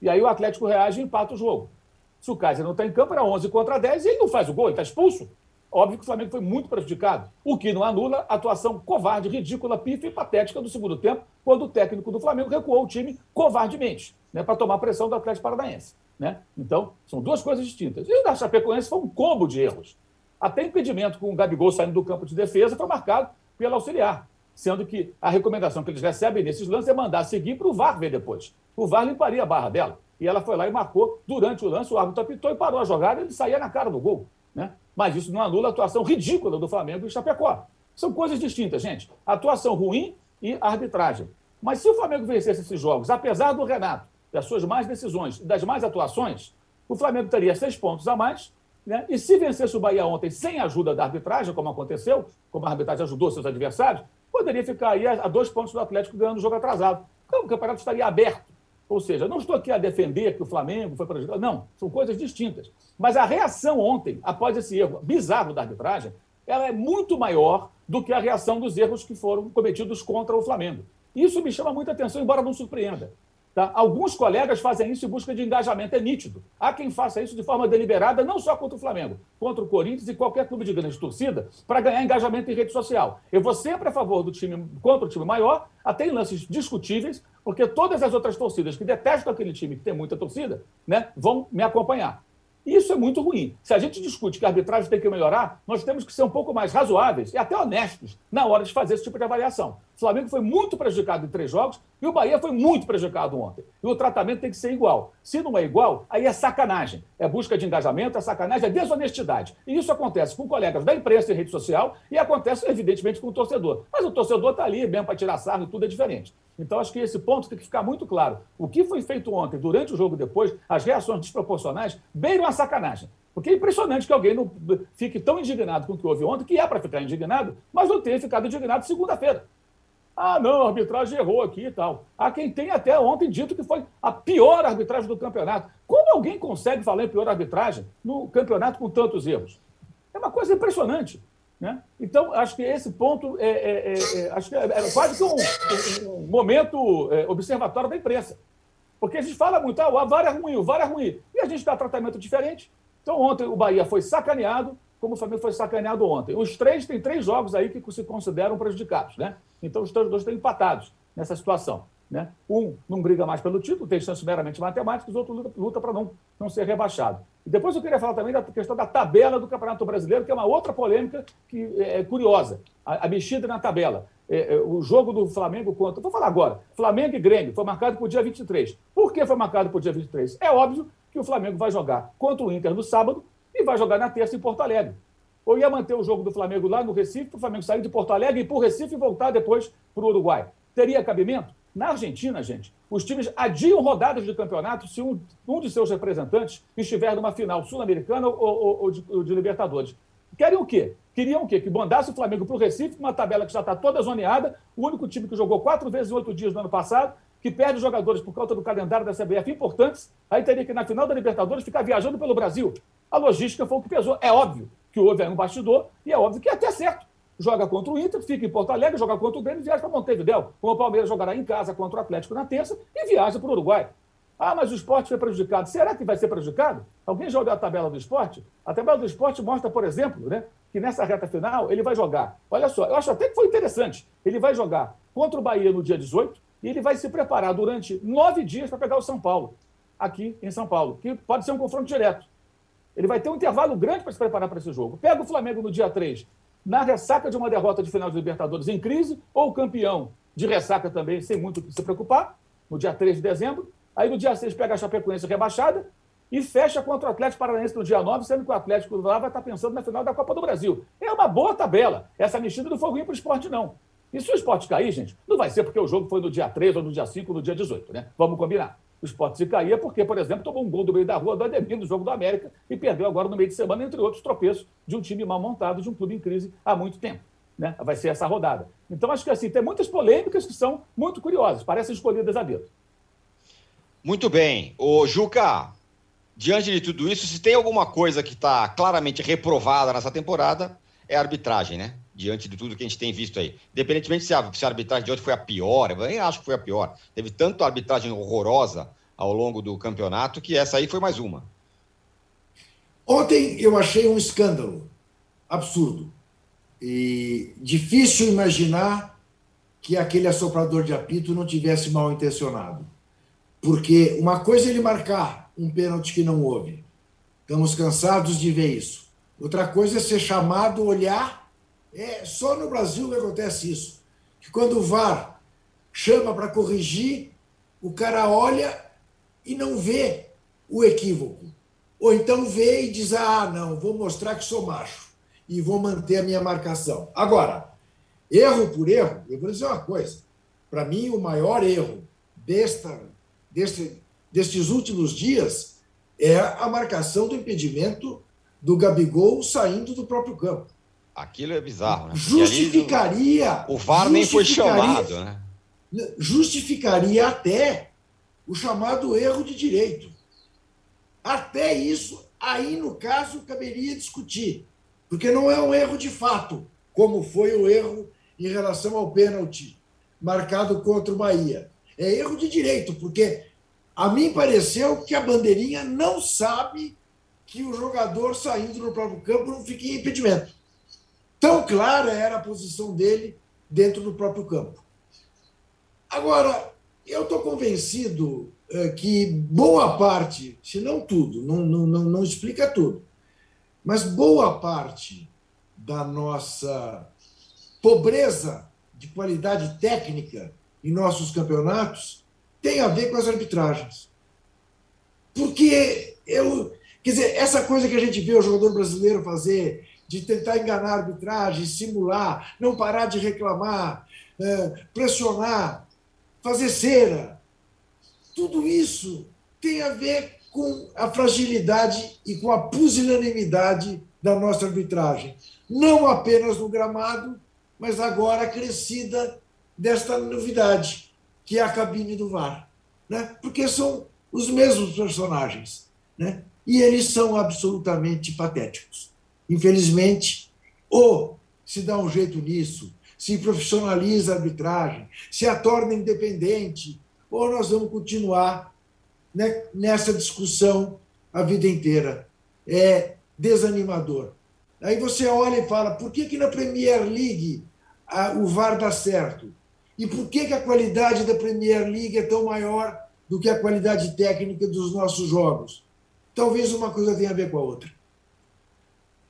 E aí o Atlético reage e empata o jogo. Se o Kaiser não está em campo, era 11 contra 10 e ele não faz o gol, ele está expulso. Óbvio que o Flamengo foi muito prejudicado, o que não anula a atuação covarde, ridícula, pífia e patética do segundo tempo, quando o técnico do Flamengo recuou o time covardemente, né, para tomar pressão do Atlético Paranaense. Né? Então, são duas coisas distintas. E o da Chapecoense foi um combo de erros. Até impedimento com o Gabigol saindo do campo de defesa foi marcado pelo auxiliar sendo que a recomendação que eles recebem nesses lances é mandar seguir para o VAR ver depois. O VAR limparia a barra dela. E ela foi lá e marcou durante o lance, o árbitro apitou e parou a jogada e ele saía na cara do gol. Né? Mas isso não anula a atuação ridícula do Flamengo e Chapecó. São coisas distintas, gente. atuação ruim e arbitragem. Mas se o Flamengo vencesse esses jogos, apesar do Renato, das suas mais decisões e das mais atuações, o Flamengo teria seis pontos a mais Né? E se vencesse o Bahia ontem sem ajuda da arbitragem, como aconteceu, como a arbitragem ajudou seus adversários, poderia ficar aí a dois pontos do Atlético ganhando o jogo atrasado. Então, o campeonato estaria aberto. Ou seja, não estou aqui a defender que o Flamengo foi prejudicado. Não, são coisas distintas. Mas a reação ontem, após esse erro bizarro da arbitragem, ela é muito maior do que a reação dos erros que foram cometidos contra o Flamengo. Isso me chama muita atenção, embora não surpreenda. Tá? Alguns colegas fazem isso em busca de engajamento, é nítido. Há quem faça isso de forma deliberada, não só contra o Flamengo, contra o Corinthians e qualquer clube de grande torcida, para ganhar engajamento em rede social. Eu vou sempre a favor do time contra o time maior, até em lances discutíveis, porque todas as outras torcidas que detestam aquele time que tem muita torcida, né, vão me acompanhar. Isso é muito ruim. Se a gente discute que a arbitragem tem que melhorar, nós temos que ser um pouco mais razoáveis e até honestos na hora de fazer esse tipo de avaliação. O Flamengo foi muito prejudicado em três jogos e o Bahia foi muito prejudicado ontem. E o tratamento tem que ser igual. Se não é igual, aí é sacanagem. É busca de engajamento, é sacanagem, é desonestidade. E isso acontece com colegas da imprensa e rede social e acontece, evidentemente, com o torcedor. Mas o torcedor está ali mesmo para tirar sarro tudo é diferente. Então, acho que esse ponto tem que ficar muito claro. O que foi feito ontem, durante o jogo depois, as reações desproporcionais, beiram a sacanagem. Porque é impressionante que alguém não fique tão indignado com o que houve ontem, que é para ficar indignado, mas não tenha ficado indignado segunda-feira. Ah, não, a arbitragem errou aqui e tal. Há quem tem até ontem dito que foi a pior arbitragem do campeonato. Como alguém consegue falar em pior arbitragem no campeonato com tantos erros? É uma coisa impressionante. Né? Então, acho que esse ponto é, é, é, é acho que é, é, quase que um, um momento é, observatório da imprensa. Porque a gente fala muito, ah, o VAR é ruim, o VAR é ruim. E a gente dá tratamento diferente. Então, ontem o Bahia foi sacaneado, como o Flamengo foi sacaneado ontem. Os três têm três jogos aí que se consideram prejudicados. Né? Então, os dois estão empatados nessa situação. Né? Um não briga mais pelo título, tem chance meramente matemática, os outros lutam luta para não, não ser rebaixado. E depois eu queria falar também da questão da tabela do Campeonato Brasileiro, que é uma outra polêmica que é, é curiosa. A, a mexida na tabela. É, é, o jogo do Flamengo contra. Vou falar agora. Flamengo e Grêmio foi marcado para o dia 23. Por que foi marcado para o dia 23? É óbvio que o Flamengo vai jogar contra o Inter no sábado e vai jogar na terça em Porto Alegre. Ou ia manter o jogo do Flamengo lá no Recife, para o Flamengo sair de Porto Alegre e para o Recife e voltar depois para o Uruguai. Teria cabimento? Na Argentina, gente, os times adiam rodadas de campeonato se um, um de seus representantes estiver numa final sul-americana ou, ou, ou, de, ou, de, Libertadores. Querem o quê? Queriam o quê? Que mandasse o Flamengo para o Recife, uma tabela que já está toda zoneada, o único time que jogou quatro vezes em oito dias no ano passado, que perde jogadores por causa do calendário da CBF importantes, aí teria que, na final da Libertadores, ficar viajando pelo Brasil. A logística foi o que pesou. É óbvio que houve aí um bastidor, e é óbvio que é até certo joga contra o Inter, fica em Porto Alegre, joga contra o Grêmio viaja para Montevidéu. Como o Palmeiras jogará em casa contra o Atlético na terça e viaja para o Uruguai. Ah, mas o esporte foi prejudicado. Será que vai ser prejudicado? Alguém olhou a tabela do esporte? A tabela do esporte mostra, por exemplo, né, que nessa reta final ele vai jogar. Olha só, eu acho até que foi interessante. Ele vai jogar contra o Bahia no dia 18 e ele vai se preparar durante nove dias para pegar o São Paulo, aqui em São Paulo, que pode ser um confronto direto. Ele vai ter um intervalo grande para se preparar para esse jogo. Pega o Flamengo no dia 3 na ressaca de uma derrota de final de Libertadores em crise, ou campeão de ressaca também, sem muito o que se preocupar, no dia 3 de dezembro. Aí no dia 6 pega a Chapecoense rebaixada e fecha contra o Atlético Paranaense no dia 9, sendo que o Atlético lá vai estar pensando na final da Copa do Brasil. É uma boa tabela. Essa mexida não foi ruim para o esporte, não. E se o esporte cair, gente, não vai ser porque o jogo foi no dia 3 ou no dia 5 ou no dia 18, né? Vamos combinar o esporte caía, porque, por exemplo, tomou um gol do meio da rua do Ademir no jogo do América e perdeu agora no meio de semana, entre outros tropeços, de um time mal montado, de um clube em crise há muito tempo. Né? Vai ser essa rodada. Então, acho que assim, tem muitas polêmicas que são muito curiosas, parecem escolhidas a dedo. Muito bem. Ô, Juca, diante de tudo isso, se tem alguma coisa que está claramente reprovada nessa temporada, é a arbitragem, né? Diante de tudo que a gente tem visto aí. Independentemente se a, se a arbitragem de ontem foi a pior, eu nem acho que foi a pior. Teve tanto arbitragem horrorosa ao longo do campeonato que essa aí foi mais uma. Ontem eu achei um escândalo absurdo. E difícil imaginar que aquele assoprador de apito não tivesse mal intencionado. Porque uma coisa é ele marcar um pênalti que não houve. Estamos cansados de ver isso. Outra coisa é ser chamado, olhar. É só no Brasil que acontece isso. Que quando o VAR chama para corrigir, o cara olha e não vê o equívoco. Ou então vê e diz: ah, não, vou mostrar que sou macho e vou manter a minha marcação. Agora, erro por erro, eu vou dizer uma coisa: para mim, o maior erro desta, deste, destes últimos dias é a marcação do impedimento do Gabigol saindo do próprio campo. Aquilo é bizarro, né? Justificaria. Ali, o VAR nem foi chamado, né? Justificaria até o chamado erro de direito. Até isso, aí no caso, caberia discutir. Porque não é um erro de fato, como foi o erro em relação ao pênalti marcado contra o Bahia. É erro de direito, porque a mim pareceu que a bandeirinha não sabe que o jogador saindo no próprio campo não fica em impedimento. Tão clara era a posição dele dentro do próprio campo. Agora, eu estou convencido é, que boa parte, se não tudo, não, não, não, não explica tudo, mas boa parte da nossa pobreza de qualidade técnica em nossos campeonatos tem a ver com as arbitragens. Porque eu, quer dizer, essa coisa que a gente vê o jogador brasileiro fazer, de tentar enganar a arbitragem, simular, não parar de reclamar, é, pressionar, fazer cera, tudo isso tem a ver com a fragilidade e com a pusilanimidade da nossa arbitragem. Não apenas no gramado, mas agora crescida desta novidade, que é a cabine do VAR. Né? Porque são os mesmos personagens. Né? E eles são absolutamente patéticos. Infelizmente, ou se dá um jeito nisso, se profissionaliza a arbitragem, se a torna independente, ou nós vamos continuar né, nessa discussão a vida inteira. É desanimador. Aí você olha e fala: por que, que na Premier League a, o VAR dá certo? E por que, que a qualidade da Premier League é tão maior do que a qualidade técnica dos nossos jogos? Talvez uma coisa tenha a ver com a outra.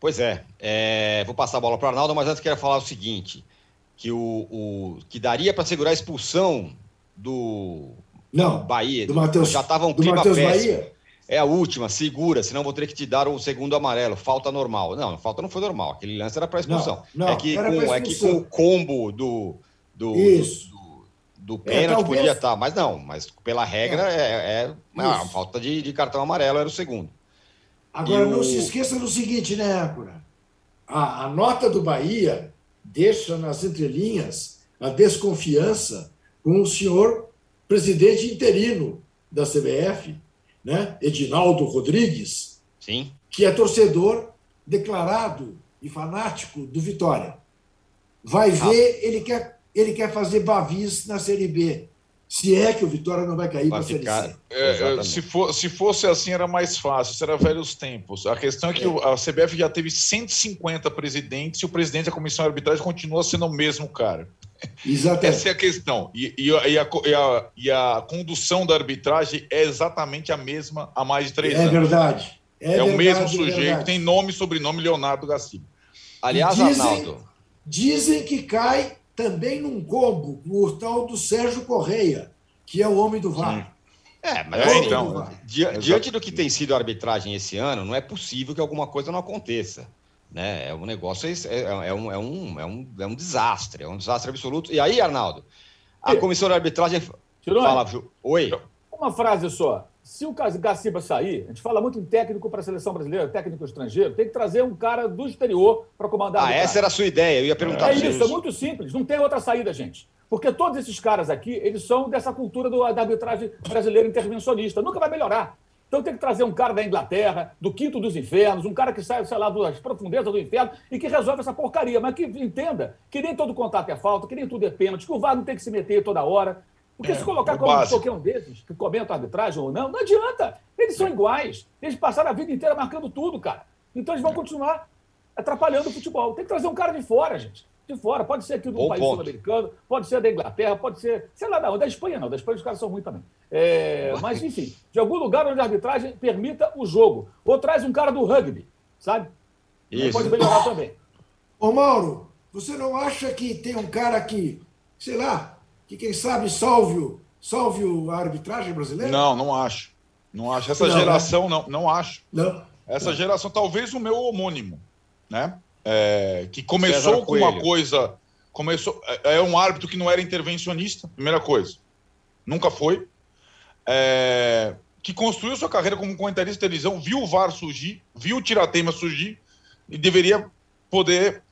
Pois é, é vou passar a bola para o Arnaldo, mas antes quero falar o seguinte: que o, o que daria para segurar a expulsão do não, Bahia. Do Matheus, já estava um clima péssimo. Bahia? É a última, segura, senão vou ter que te dar o segundo amarelo. Falta normal. Não, falta não foi normal. Aquele lance era para expulsão. Não, não, é, que com, é que com o combo do, do, Isso. do, do pênalti é, talvez... podia estar, tá, mas não, mas pela regra é, é, é uma falta de, de, cartão amarelo, era o segundo. Agora, não se esqueça do seguinte, né, Âncora? A, a nota do Bahia deixa nas entrelinhas a desconfiança com o senhor presidente interino da CBF, né, Edinaldo Rodrigues, Sim. que é torcedor declarado e fanático do Vitória. Vai ah. ver, ele quer, ele quer fazer Bavis na Série B. Se é que o Vitória não vai cair para a Série C. É, é se, for, se fosse assim, era mais fácil, isso era velhos tempos. A questão é que é. a CBF já teve 150 presidentes e o presidente da comissão de arbitragem continua sendo o mesmo cara. Exatamente. Essa é a questão. E, e, e, a, e, a, e, a, condução da arbitragem é exatamente a mesma há mais de três é anos. Verdade. É, é verdade. É o mesmo sujeito, tem nome e sobrenome Leonardo Gaciba. Aliás, dizem, Arnaldo. Dizem que cai também num combo com o tal do Sérgio Correia, que é o homem do VAR. Sim. É, mas é, então, di diante do que tem sido a arbitragem esse ano, não é possível que alguma coisa não aconteça. Né? É um negócio, é, é, um, é, um, é, um, é um desastre, é um desastre absoluto. E aí, Arnaldo, a comissão de arbitragem Tirou, fala. Oi. Uma frase só. Se o Gaciba sair, a gente fala muito em técnico para a seleção brasileira, técnico estrangeiro, tem que trazer um cara do exterior para comandar. Ah, essa era a sua ideia, eu ia perguntar. É isso, é muito simples, não tem outra saída, gente. Porque todos esses caras aqui, eles são dessa cultura do, da arbitragem brasileira intervencionista. Nunca vai melhorar. Então tem que trazer um cara da Inglaterra, do quinto dos infernos, um cara que sai, sei lá, das profundezas do inferno e que resolve essa porcaria, mas que entenda que nem todo contato é falta, que nem tudo é pênalti, que o VAR não tem que se meter toda hora. Porque é, se colocar como básico. qualquer um desses, que comenta a arbitragem ou não, não adianta. Eles são iguais. Eles passaram a vida inteira marcando tudo, cara. Então eles vão continuar atrapalhando o futebol. Tem que trazer um cara de fora, gente de fora. Pode ser aqui do Bom país sul-americano, pode ser da Inglaterra, pode ser, sei lá, não, da Espanha não, da Espanha os caras são ruins também. É, mas, enfim, de algum lugar onde a arbitragem permita o jogo. Ou traz um cara do rugby, sabe? Isso. Pode melhorar também. Ô, Mauro, você não acha que tem um cara que, sei lá, que quem sabe salve, salve a arbitragem brasileira? Não, não acho. Não acho. Essa não, geração, né? não, não acho. Não. Essa não. geração, talvez o meu homônimo, né? é, que começou com uma coisa. Começou, é, é um árbitro que não era intervencionista, primeira coisa. Nunca foi. É, que construiu sua carreira como comentarista de televisão, viu o VAR surgir, viu o Tiratema surgir e deveria poder.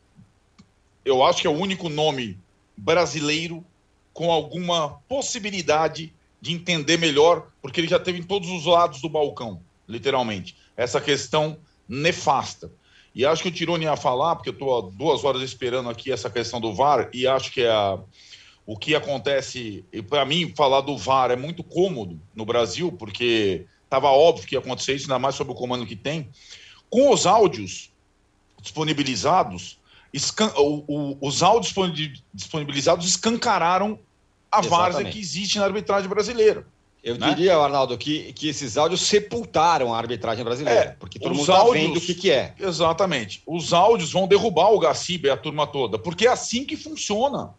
Eu acho que é o único nome brasileiro com alguma possibilidade de entender melhor, porque ele já teve em todos os lados do balcão, literalmente, essa questão nefasta. E acho que o Tironi ia falar, porque eu estou há duas horas esperando aqui essa questão do VAR, e acho que a, o que acontece, para mim, falar do VAR é muito cômodo no Brasil, porque estava óbvio que ia acontecer isso, ainda mais sob o comando que tem. Com os áudios disponibilizados, o, o, os áudios disponibilizados escancararam a várzea que existe na arbitragem brasileira. Eu né? diria, Arnaldo, que, que esses áudios sepultaram a arbitragem brasileira, é, porque todo mundo está vendo o que, que é. Exatamente. Os áudios vão derrubar o Gaciba e a turma toda, porque é assim que funciona.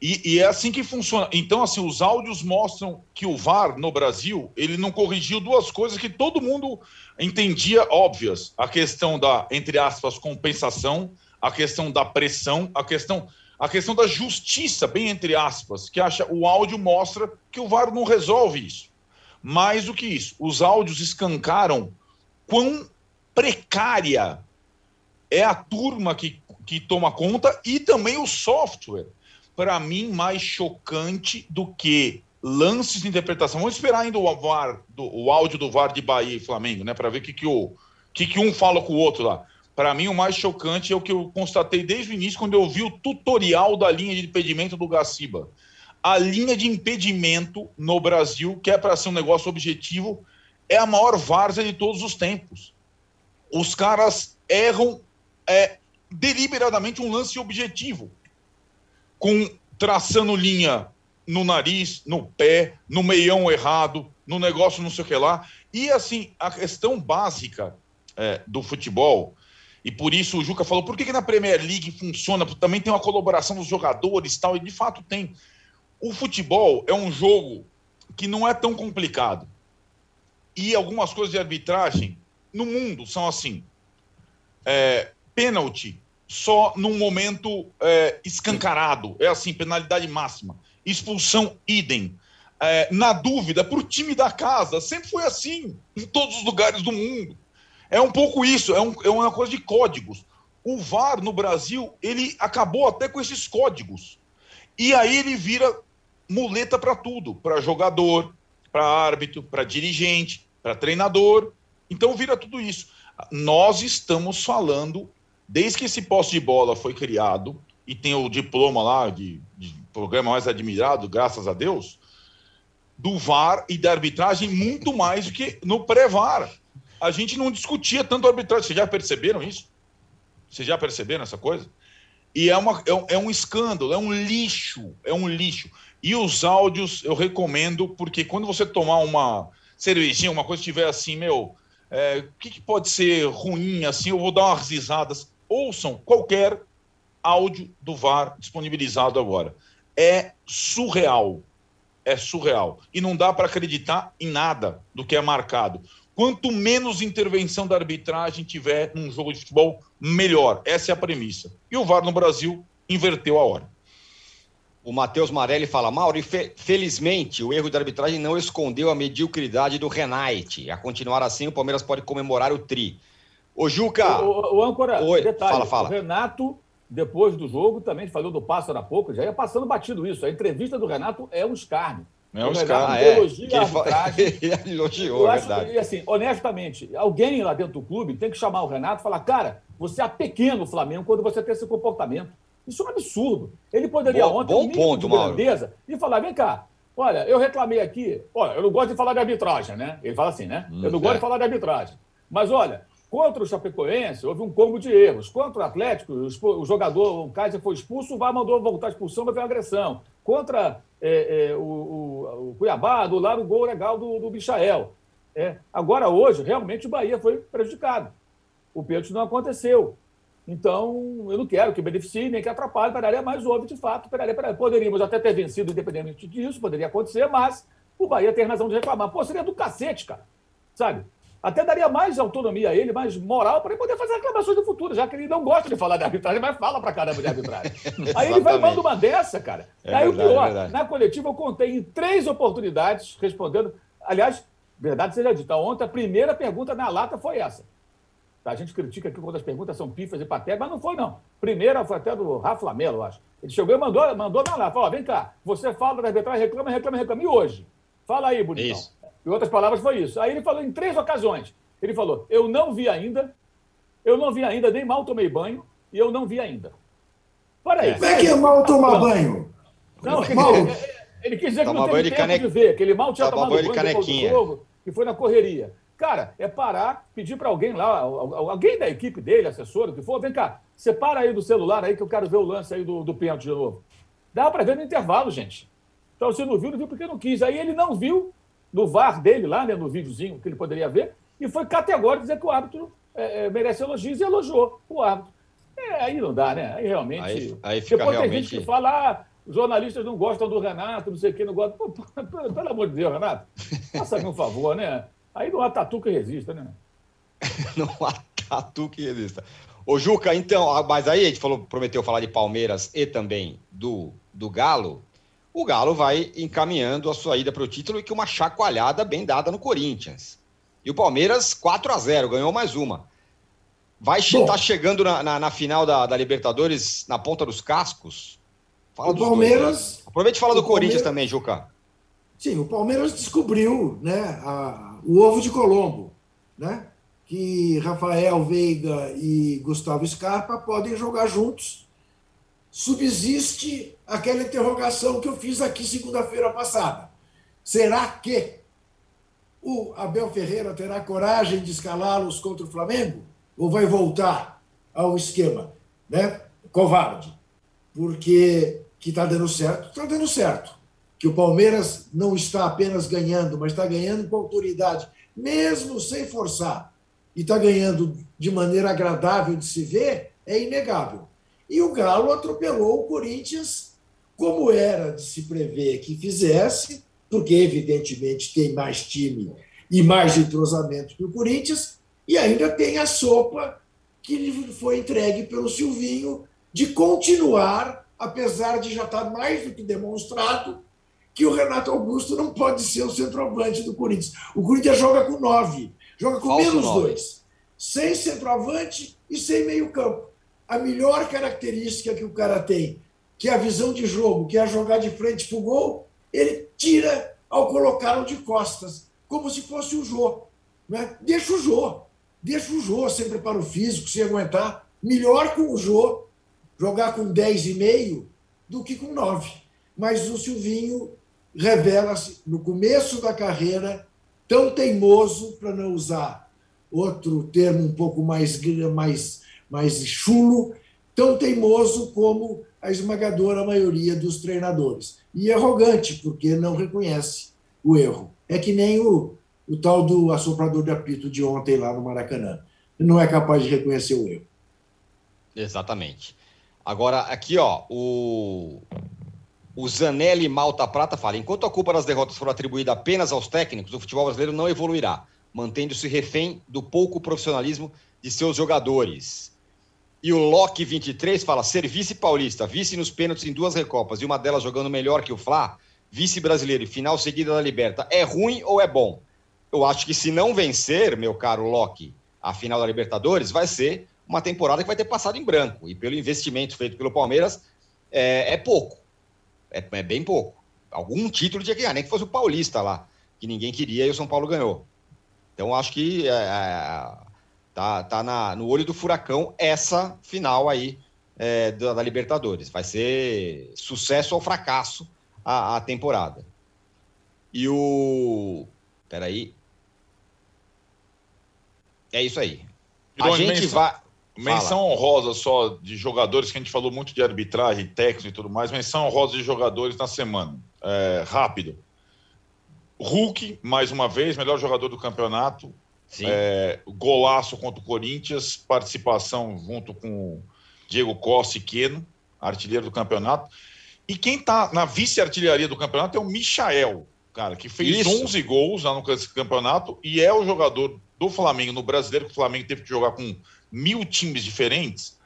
E, e, é assim que funciona. Então, assim, os áudios mostram que o VAR no Brasil ele não corrigiu duas coisas que todo mundo entendia óbvias: a questão da, entre aspas, compensação, a questão da pressão, a questão a questão da justiça, bem entre aspas, que acha o áudio mostra que o VAR não resolve isso. Mais do que isso, os áudios escancaram quão precária é a turma que, que toma conta e também o software. Para mim, mais chocante do que lances de interpretação. Vamos esperar ainda o, VAR, do, o áudio do VAR de Bahia e Flamengo, né? Para ver o que, que, o, que, que um fala com o outro lá. Para mim, o mais chocante é o que eu constatei desde o início, quando eu vi o tutorial da linha de impedimento do Gaciba. A linha de impedimento no Brasil, que é para ser um negócio objetivo, é a maior várzea de todos os tempos. Os caras erram é, deliberadamente um lance objetivo, com traçando linha no nariz, no pé, no meião errado, no negócio não sei o que lá. E assim, a questão básica é, do futebol e por isso o Juca falou: por que, que na Premier League funciona? Também tem uma colaboração dos jogadores tal, e de fato tem. O futebol é um jogo que não é tão complicado. E algumas coisas de arbitragem no mundo são assim. É, pênalti só num momento é, escancarado. É assim, penalidade máxima. Expulsão, idem. É, na dúvida, para o time da casa. Sempre foi assim, em todos os lugares do mundo. É um pouco isso, é, um, é uma coisa de códigos. O VAR no Brasil, ele acabou até com esses códigos. E aí ele vira muleta para tudo, para jogador, para árbitro, para dirigente, para treinador. Então vira tudo isso. Nós estamos falando, desde que esse poste de bola foi criado, e tem o diploma lá de, de programa mais admirado, graças a Deus, do VAR e da arbitragem muito mais do que no pré-VAR a gente não discutia tanto arbitragem. Vocês já perceberam isso? Vocês já perceberam essa coisa? E é, uma, é, um, é um escândalo, é um lixo, é um lixo. E os áudios eu recomendo, porque quando você tomar uma cervejinha, uma coisa estiver assim, meu, é, o que, que, pode ser ruim assim, eu vou dar umas risadas. Ouçam qualquer áudio do VAR disponibilizado agora. É surreal. É surreal. E não dá para acreditar em nada do que é marcado. Quanto menos intervenção da arbitragem tiver num jogo de futebol, melhor. Essa é a premissa. E o VAR no Brasil inverteu a hora. O Matheus Marelli fala, Mauro, fe felizmente o erro de arbitragem não escondeu a mediocridade do Renate. A continuar assim, o Palmeiras pode comemorar o tri. Ô, Juca! O, o, o âncora, Oi, detalhe, fala, fala. o Renato, depois do jogo, também falou do pássaro há pouco, já ia passando batido isso. A entrevista do Renato é um escárnio. É os caras. Ah, é. Elogia a arbitragem. ele elogiou, eu acho verdade. Que, assim, honestamente, alguém lá dentro do clube tem que chamar o Renato e falar: cara, você é pequeno o Flamengo quando você tem esse comportamento. Isso é um absurdo. Ele poderia ontem, bom ponto, de grandeza, e falar: vem cá, olha, eu reclamei aqui. Olha, eu não gosto de falar de arbitragem, né? Ele fala assim, né? Hum, eu não gosto de é. falar de arbitragem. Mas olha, Contra o Chapecoense, houve um combo de erros. Contra o Atlético, o jogador, o Kaiser foi expulso, o VAR mandou voltar a expulsão, mas veio agressão. Contra é, é, o, o, o, Cuiabá, do lado o gol legal do, do Michael. É. Agora, hoje, realmente o Bahia foi prejudicado. O pênalti não aconteceu. Então, eu não quero que beneficie nem que atrapalhe. Pereira, mas houve, de fato, Pereira, Pereira. Poderíamos até ter vencido independente disso, poderia acontecer, mas o Bahia tem razão de reclamar. Pô, seria do cacete, cara. Sabe? Até daria mais autonomia a ele, mais moral, para ele poder fazer reclamações do futuro, já que ele não gosta de falar de arbitragem, mas fala pra caramba de arbitragem. Aí ele vai e manda uma dessa, cara. É Aí verdade, o pior, é na coletiva eu contei em três oportunidades, respondendo. Aliás, Verdade seja dita. Ontem a primeira pergunta na lata foi essa. A gente critica que quando as perguntas são pifas e patéticas, mas não foi, não. Primeira foi até do Rafa Lamelo, acho. Ele chegou e mandou, mandou na lata. Falou: vem cá, você fala da arbitragem, reclama, reclama, reclama. E hoje? Fala aí, bonitão. Isso. Em outras palavras, foi isso. Aí ele falou em três ocasiões. Ele falou: eu não vi ainda, eu não vi ainda, nem mal tomei banho, e eu não vi ainda. Para aí. Como é que é mal tomar banho? Não, mal. Ele quis dizer que não teve tempo cane... de ver, que ele mal tinha Toma tomado banho, banho depois do jogo, que foi na correria. Cara, é parar, pedir para alguém lá, alguém da equipe dele, assessor, o que for, vem cá, separa aí do celular aí que eu quero ver o lance aí do, do pênalti de novo. Dá para ver no intervalo, gente. Então, você não viu, não viu porque não quis. Aí ele não viu no VAR dele lá, né, no videozinho que ele poderia ver, e foi categórico dizer que o árbitro é, é, merece elogios e elogiou o árbitro. É, aí não dá, né? Aí realmente. Aí, aí fica Depois realmente... tem gente que fala, ah, os jornalistas não gostam do Renato, não sei o que, não gostam. Pô, pelo amor de Deus, Renato, faça-me um favor, né? Aí não há tatu que resista, né? não há tatu que resista. Ô, Juca, então, mas aí a gente falou, prometeu falar de Palmeiras e também do, do Galo. O Galo vai encaminhando a sua ida para o título e que uma chacoalhada bem dada no Corinthians. E o Palmeiras, 4 a 0 ganhou mais uma. Vai estar tá chegando na, na, na final da, da, Libertadores na ponta dos cascos? Fala o Palmeiras. Dois, né? Aproveite e fala do Corinthians também, Juca. Sim, o Palmeiras descobriu né, a, o ovo de Colombo, né? Que Rafael Veiga e Gustavo Scarpa podem jogar juntos. Subsiste aquela interrogação que eu fiz aqui segunda-feira passada. Será que o Abel Ferreira terá coragem de escalá-los contra o Flamengo? Ou vai voltar ao esquema né? covarde? Porque que está dando certo, está dando certo. Que o Palmeiras não está apenas ganhando, mas está ganhando com autoridade, mesmo sem forçar. E está ganhando de maneira agradável de se ver, é inegável. E o Galo atropelou o Corinthians, como era de se prever que fizesse, porque evidentemente tem mais time e mais entrosamento que o Corinthians, e ainda tem a sopa que lhe foi entregue pelo Silvinho de continuar, apesar de já estar mais do que demonstrado, que o Renato Augusto não pode ser o centroavante do Corinthians. O Corinthians joga com nove, joga com Falso menos nove. dois, sem centroavante e sem meio-campo. A melhor característica que o cara tem, que é a visão de jogo, que é jogar de frente para o gol, ele tira ao colocá-lo de costas, como se fosse o Jô. Né? Deixa o Jô, deixa o Jô sem preparo físico, sem aguentar. Melhor com o Jô jogar com 10,5 do que com 9. Mas o Silvinho revela-se, no começo da carreira, tão teimoso, para não usar outro termo um pouco mais, mais, mais chulo, tão teimoso como a esmagadora maioria dos treinadores. E arrogante, porque não reconhece o erro. É que nem o, o tal do assoprador de apito de ontem lá no Maracanã. Não é capaz de reconhecer o erro. Exatamente. Agora, aqui, ó, o, o Zanelli Malta Prata fala: enquanto a culpa das derrotas for atribuída apenas aos técnicos, o futebol brasileiro não evoluirá, mantendo-se refém do pouco profissionalismo de seus jogadores. E o Loki 23 fala: ser vice paulista, vice nos pênaltis em duas recopas e uma delas jogando melhor que o Fla, vice brasileiro e final seguida da Liberta, é ruim ou é bom? Eu acho que se não vencer, meu caro Loki, a final da Libertadores, vai ser uma temporada que vai ter passado em branco. E pelo investimento feito pelo Palmeiras, é, é pouco. É, é, bem pouco. Algum título tinha que ganhar, nem que fosse o Paulista lá, que ninguém queria e o São Paulo ganhou. Então acho que é, é Tá, tá na, no olho do furacão essa final aí é, da, da, Libertadores. Vai ser sucesso ou fracasso a, a temporada. E o. Peraí. É isso aí. A gente menção, vai. Menção Fala. honrosa só de jogadores, que a gente falou muito de arbitragem, técnico e tudo mais. Menção honrosa de jogadores na semana. É, rápido. Hulk, mais uma vez, melhor jogador do campeonato. É, golaço contra o Corinthians, participação junto com Diego Costa e Queno, artilheiro do campeonato. E quem está na vice-artilharia do campeonato é o Michael, cara, que fez Isso. 11 gols lá no campeonato e é o jogador do Flamengo no brasileiro, que o Flamengo teve que jogar com mil times diferentes,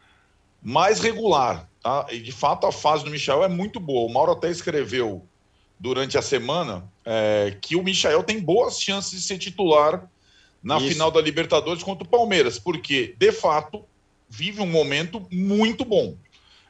mais regular. Tá? E de fato a fase do Michel é muito boa. O Mauro até escreveu durante a semana é, que o Michael tem boas chances de ser titular na Isso. final da Libertadores contra o Palmeiras, porque, de fato, vive um momento muito bom.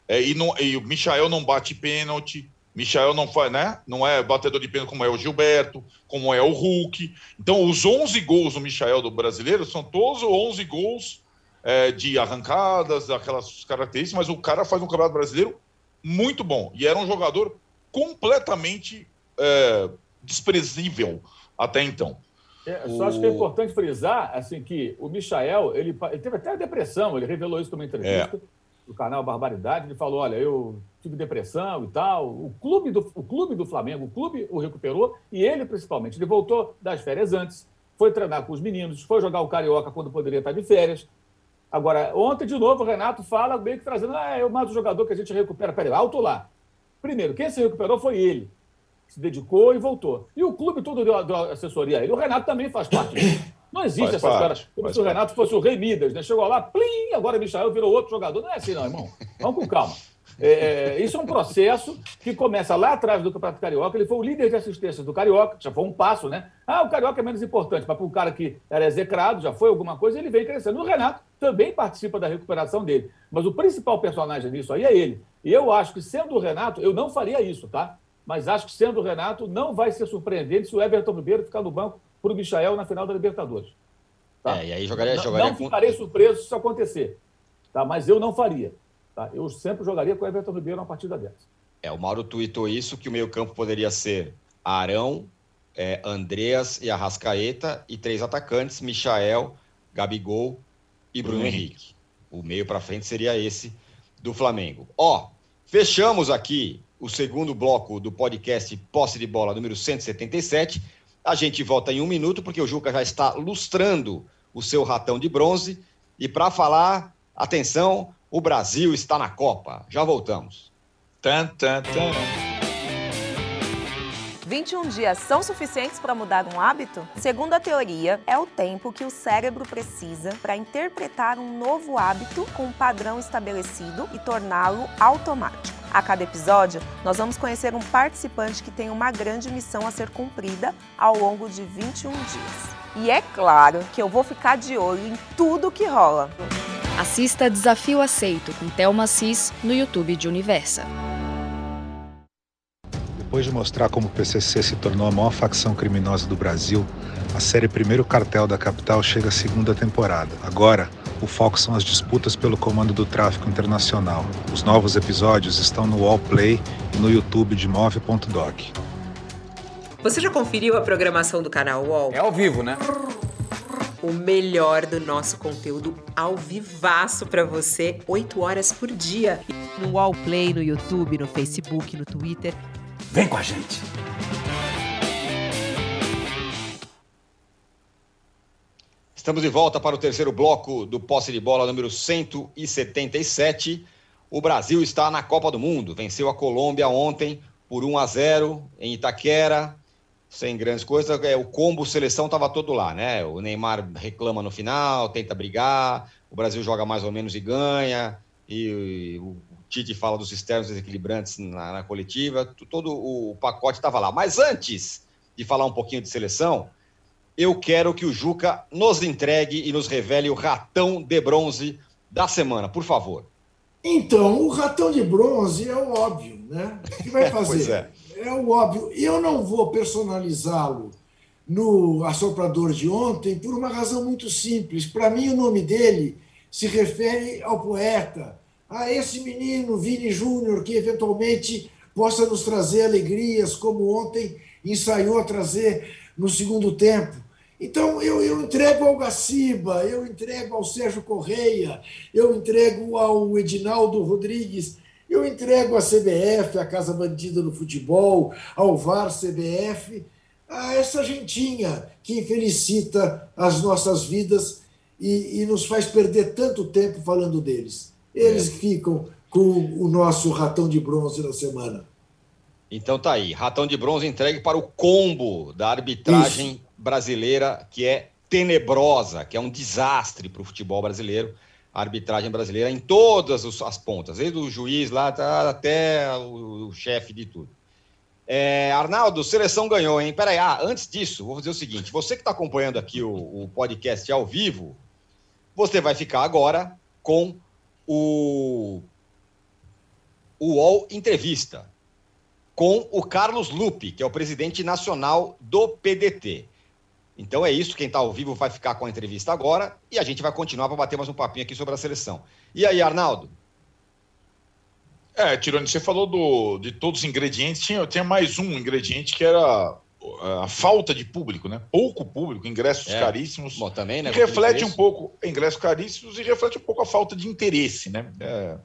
É, e, não, e o Michael não bate pênalti, Michael não faz, né? Não é batedor de pênalti como é o Gilberto, como é o Hulk. Então, os 11 gols do Michael do brasileiro são todos 11 gols é, de arrancadas, aquelas características, mas o cara faz um campeonato brasileiro muito bom. E era um jogador completamente é, desprezível até então. É, só o... acho que é importante frisar assim, que o Michael ele, ele teve até depressão, ele revelou isso numa entrevista. É do canal Barbaridade, ele falou: olha, eu tive depressão e tal. O clube do, o clube do Flamengo, o clube o recuperou, e ele principalmente. Ele voltou das férias antes, foi treinar com os meninos, foi jogar o Carioca quando poderia estar de férias. Agora, ontem, de novo, o Renato fala meio que trazendo, ah, é mais um jogador que a gente recupera. Peraí, alto lá. Primeiro, quem se recuperou foi ele. Se dedicou e voltou. E o clube todo deu, deu assessoria a ele. O Renato também faz parte disso. Não existe essa história. Como se o Renato fosse o Rei Midas, né? Chegou lá, plim, agora Michael virou outro jogador. Não é assim, não, irmão. Vamos com calma. É, é, isso é um processo que começa lá atrás do Campeonato Carioca. Ele foi o líder de assistências do Carioca, já foi um passo, né? Ah, o Carioca é menos importante, mas para o cara que era execrado, já foi alguma coisa, ele vem crescendo. O Renato também participa da recuperação dele. Mas o principal personagem nisso aí é ele. E eu acho que, sendo o Renato, eu não faria isso, tá? Mas acho que, sendo o Renato, não vai ser surpreendente se o Everton Ribeiro ficar no banco para o Michael na final da Libertadores. Tá? É, e aí jogaria, não, jogaria não ficarei surpreso se isso acontecer. Tá? Mas eu não faria. Tá? Eu sempre jogaria com o Everton Ribeiro uma partida dessa. É, o Mauro tweetou isso, que o meio-campo poderia ser Arão, é, Andreas e Arrascaeta, e três atacantes, Michael, Gabigol e Bruno, Bruno Henrique. Henrique. O meio para frente seria esse do Flamengo. Ó, fechamos aqui o segundo bloco do podcast Posse de Bola número 177. A gente volta em um minuto, porque o Juca já está lustrando o seu ratão de bronze. E para falar, atenção, o Brasil está na Copa. Já voltamos. Tan, tan, tan. 21 dias são suficientes para mudar um hábito? Segundo a teoria, é o tempo que o cérebro precisa para interpretar um novo hábito com um padrão estabelecido e torná-lo automático. A cada episódio, nós vamos conhecer um participante que tem uma grande missão a ser cumprida ao longo de 21 dias. E é claro que eu vou ficar de olho em tudo que rola. Assista Desafio Aceito com Thelma Cis no YouTube de Universa. Depois de mostrar como o PCC se tornou a maior facção criminosa do Brasil, a série Primeiro Cartel da Capital chega à segunda temporada. Agora, o foco são as disputas pelo comando do tráfico internacional. Os novos episódios estão no Wallplay e no YouTube de Move.doc. Você já conferiu a programação do canal Wall? É ao vivo, né? O melhor do nosso conteúdo ao vivaço para você, 8 horas por dia. No Wallplay, no YouTube, no Facebook, no Twitter. Vem com a gente! Estamos de volta para o terceiro bloco do posse de bola número 177. O Brasil está na Copa do Mundo. Venceu a Colômbia ontem por 1 a 0 em Itaquera, sem grandes coisas. É, o combo seleção estava todo lá, né? O Neymar reclama no final, tenta brigar, o Brasil joga mais ou menos e ganha, e, Tite fala dos externos desequilibrantes na, na coletiva. Todo o pacote estava lá. Mas antes de falar um pouquinho de seleção, eu quero que o Juca nos entregue e nos revele o ratão de bronze da semana, por favor. Então, o ratão de bronze é o óbvio, né? O que vai fazer? é. é o óbvio. Eu não vou personalizá-lo no assoprador de ontem por uma razão muito simples. Para mim, o nome dele se refere ao poeta, a esse menino, Vini Júnior, que eventualmente possa nos trazer alegrias, como ontem ensaiou a trazer no segundo tempo. Então, eu, eu entrego ao Gaciba, eu entrego ao Sérgio Correia, eu entrego ao Edinaldo Rodrigues, eu entrego à CBF, a Casa Bandida do Futebol, ao VAR CBF, a essa gentinha que felicita as nossas vidas e, e nos faz perder tanto tempo falando deles. Eles é. ficam com o nosso ratão de bronze na semana. Então tá aí, ratão de bronze entregue para o combo da arbitragem Isso brasileira que é tenebrosa, que é um desastre para o futebol brasileiro, a arbitragem brasileira em todas as pontas, desde o juiz lá até o, chefe de tudo. É, Arnaldo, seleção ganhou, hein? Peraí, ah, antes disso, vou fazer o seguinte: você que está acompanhando aqui o, o, podcast ao vivo, você vai ficar agora com o, o UOL Entrevista, com o Carlos Lupe, que é o presidente nacional do PDT. Então é isso, quem está ao vivo vai ficar com a entrevista agora e a gente vai continuar para bater mais um papinho aqui sobre a seleção. E aí, Arnaldo? É, Tirone, você falou do, de todos os ingredientes, tinha, tinha mais um ingrediente que era a falta de público, né? Pouco público, ingressos é. caríssimos. Bom, também, né? reflete um pouco, ingressos caríssimos e reflete um pouco a falta de interesse, né? É,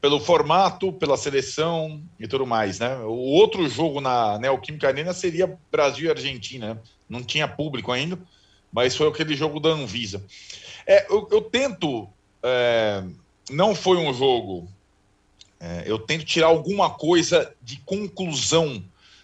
pelo formato, pela seleção e tudo mais, né? O outro jogo na Neoquímica Arena seria Brasil e Argentina, né? Não tinha público ainda, mas foi aquele jogo da Anvisa. É, eu, eu tento. É, não foi um jogo é, eu tento tirar alguma coisa de conclusão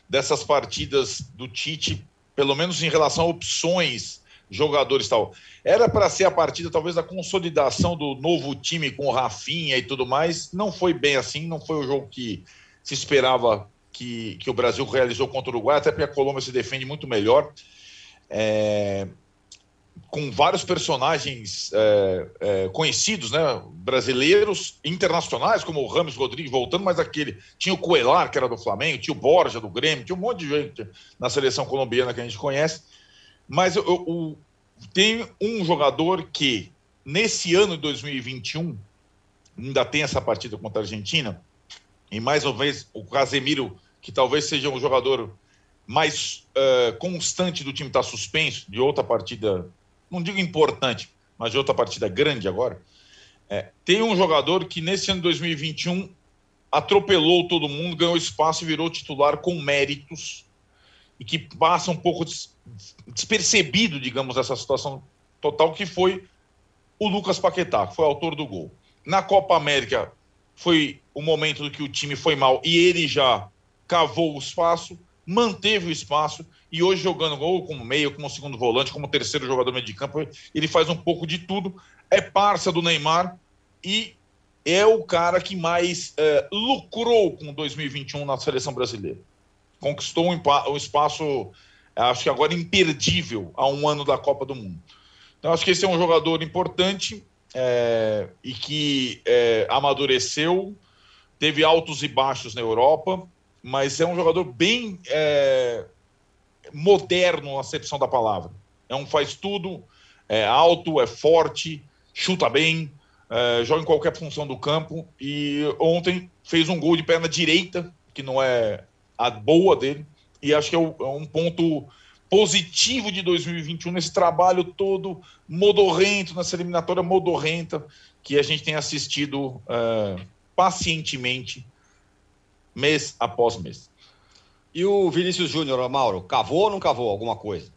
dessas partidas do Tite, pelo menos em relação a opções, jogadores tal. Era para ser a partida, talvez, da consolidação do novo time com o Rafinha e tudo mais. Não foi bem assim, não foi o jogo que se esperava que, que o Brasil realizou contra o Uruguai, até porque a Colômbia se defende muito melhor. É, com vários personagens é, é, conhecidos, né, brasileiros, internacionais, como o Ramos Rodrigues voltando, mas aquele. Tinha o Coelar, que era do Flamengo, tinha o Borja do Grêmio, tinha um monte de gente na seleção colombiana que a gente conhece. Mas eu, eu, tem um jogador que, nesse ano de 2021, ainda tem essa partida contra a Argentina, e mais uma vez o Casemiro, que talvez seja um jogador mais uh, constante do time, está suspenso de outra partida não digo importante, mas de outra partida grande agora, é, tem um jogador que nesse ano de 2021 atropelou todo mundo, ganhou espaço e virou titular com méritos e que passa um pouco des despercebido, digamos, essa situação total, que foi o Lucas Paquetá, que foi autor do gol. Na Copa América foi o momento do que o time foi mal e ele já cavou o espaço, manteve o espaço e hoje jogando gol como meio, como segundo volante, como terceiro jogador meio de campo, ele faz um pouco de tudo. É parça do Neymar e é o cara que mais é, lucrou com 2021 na seleção brasileira. Conquistou um, um espaço, acho que agora imperdível, a um ano da Copa do Mundo. Então, acho que esse é um jogador importante é, e que é, amadureceu, teve altos e baixos na Europa, mas é um jogador bem é, moderno na acepção da palavra. É um faz tudo, é alto, é forte, chuta bem, é, joga em qualquer função do campo. E ontem fez um gol de perna direita, que não é a boa dele, e acho que é, é um ponto positivo de 2021 nesse trabalho todo modorrento, nessa eliminatória modorrenta que a gente tem assistido é, pacientemente mês após mês. E o Vinícius Júnior, Mauro, cavou ou não cavou alguma coisa?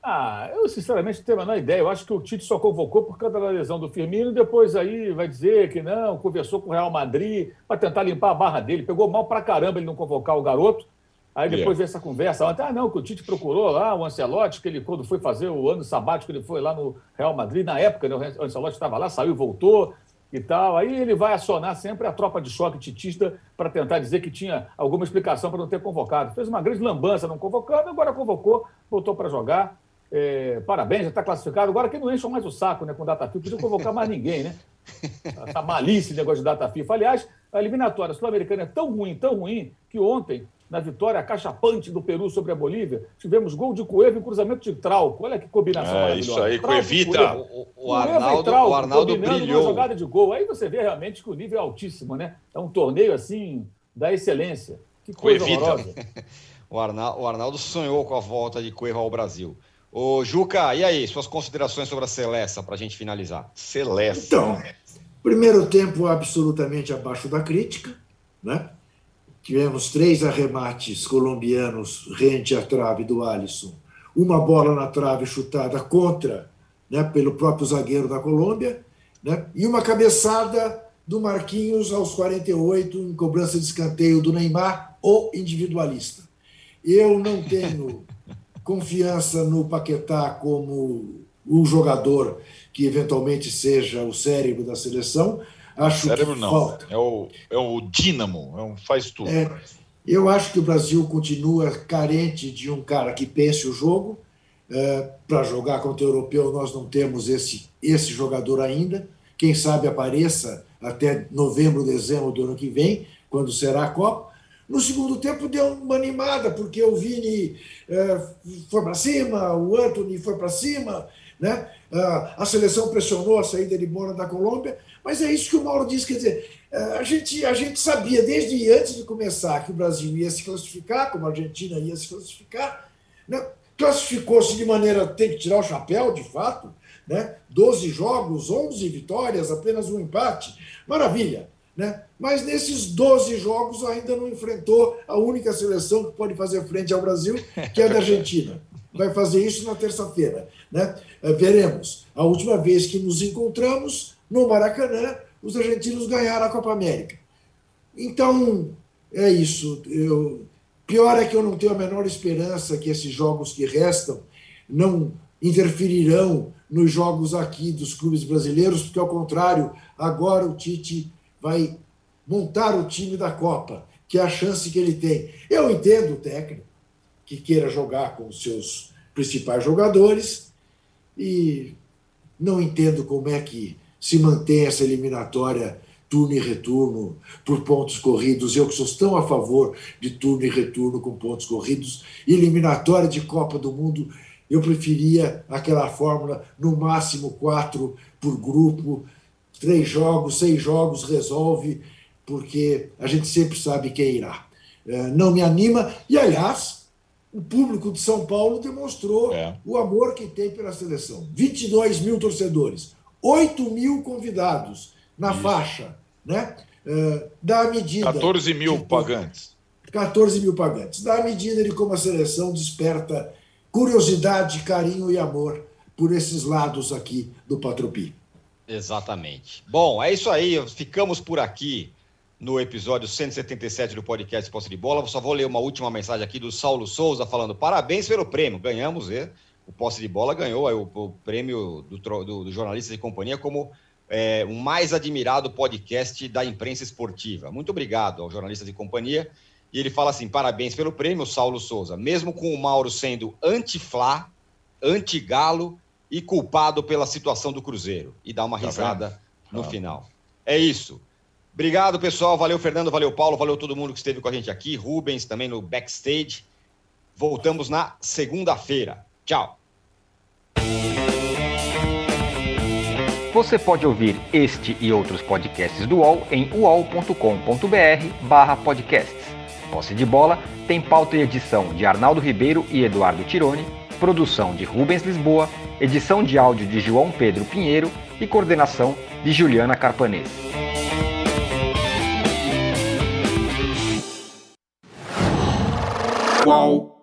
Ah, eu sinceramente não tenho a menor ideia. Eu acho que o Tite só convocou por causa da lesão do Firmino, depois aí vai dizer que não, conversou com o Real Madrid para tentar limpar a barra dele. Pegou mal pra caramba ele não convocar o garoto. Aí depois yeah. veio essa conversa ontem, ah, não, que o Tite procurou lá o Ancelotti, que ele, quando foi fazer o ano sabático, ele foi lá no Real Madrid, na época, né, o Ancelotti estava lá, saiu, voltou, e tal. Aí ele vai acionar sempre a tropa de choque titista para tentar dizer que tinha alguma explicação para não ter convocado. Fez uma grande lambança não convocando, agora convocou, voltou para jogar. É, parabéns, já está classificado. Agora que não encham mais o saco né, com data FIFA, podia convocar mais ninguém, né? Essa malícia, negócio de data FIFA. Aliás, a eliminatória sul-americana é tão ruim, tão ruim, que ontem na vitória cachapante do Peru sobre a Bolívia, tivemos gol de Cueva e cruzamento de Trauco. Olha que combinação é, maravilhosa. Isso aí, Cuevita. O, o, Arnaldo, Trauco, o Arnaldo brilhou. Uma jogada de gol. Aí você vê realmente que o nível é altíssimo, né? É um torneio, assim, da excelência. Que coisa horrorosa. o, Arnaldo, o Arnaldo sonhou com a volta de Cueva ao Brasil. Ô, Juca, e aí, suas considerações sobre a Celeste para a gente finalizar? Celeste. Então, primeiro tempo absolutamente abaixo da crítica, né? Tivemos três arremates colombianos rente à trave do Alisson. Uma bola na trave chutada contra, né, pelo próprio zagueiro da Colômbia, né, e uma cabeçada do Marquinhos aos 48 em cobrança de escanteio do Neymar, o individualista. Eu não tenho confiança no Paquetá como um jogador que eventualmente seja o cérebro da seleção, Acho Cérebro não. Falta. É o, é o dínamo, é um, faz tudo. É, Eu acho que o Brasil continua carente de um cara que pense o jogo. É, Para jogar contra o europeu, nós não temos esse, esse jogador ainda. Quem sabe apareça até novembro, dezembro do ano que vem, quando será a Copa. No segundo tempo deu uma animada, porque o Vini é, foi para cima, o Anthony foi para cima, né? a seleção pressionou a saída de bola da Colômbia, mas é isso que o Mauro disse, quer dizer, é, a gente, a gente sabia desde antes de começar que o Brasil ia se classificar, como a Argentina ia se classificar, né? classificou-se de maneira tem que tirar o chapéu, de fato, né? 12 jogos, 11 vitórias, apenas um empate, maravilha. Né? Mas nesses 12 jogos ainda não enfrentou a única seleção que pode fazer frente ao Brasil, que é a da Argentina. Vai fazer isso na terça-feira. Né? É, veremos. A última vez que nos encontramos, no Maracanã, os argentinos ganharam a Copa América. Então, é isso. Eu, pior é que eu não tenho a menor esperança que esses jogos que restam não interferirão nos jogos aqui dos clubes brasileiros, porque, ao contrário, agora o Tite vai montar o time da Copa, que é a chance que ele tem. Eu entendo o técnico que queira jogar com os seus principais jogadores e não entendo como é que se mantém essa eliminatória turno e retorno por pontos corridos. Eu que sou tão a favor de turno e retorno com pontos corridos, eliminatória de Copa do Mundo, eu preferia aquela fórmula no máximo quatro por grupo, três jogos, seis jogos, resolve, porque a gente sempre sabe quem irá. É, não me anima, e aliás, o público de São Paulo demonstrou é. o amor que tem pela seleção. 22 mil torcedores, 8 mil convidados na Isso. faixa, né? É, da medida. 14 mil de, pagantes. 14 mil pagantes. Da medida de como a seleção desperta curiosidade, carinho e amor por esses lados aqui do Patropi. Exatamente. Bom, é isso aí. Ficamos por aqui no episódio 177 do podcast Posse de Bola. Só vou ler uma última mensagem aqui do Saulo Souza falando: parabéns pelo prêmio. Ganhamos, é? o Posse de Bola ganhou o, o, prêmio do, do, do Jornalistas de Companhia como é, o mais admirado podcast da imprensa esportiva. Muito obrigado ao Jornalistas de Companhia. E ele fala assim: parabéns pelo prêmio, Saulo Souza. Mesmo com o Mauro sendo anti-Flá, anti-Galo e culpado pela situação do Cruzeiro. E dá uma tá risada no ah. final. É isso. Obrigado, pessoal. Valeu, Fernando. Valeu, Paulo. Valeu todo mundo que esteve com a gente aqui. Rubens também no backstage. Voltamos na segunda-feira. Tchau. Você pode ouvir este e outros podcasts do UOL em uol.com.br/podcasts. Posse de bola tem pauta e edição de Arnaldo Ribeiro e Eduardo Tironi, produção de Rubens Lisboa edição de áudio de João Pedro Pinheiro e coordenação de Juliana Carpanês. Qual?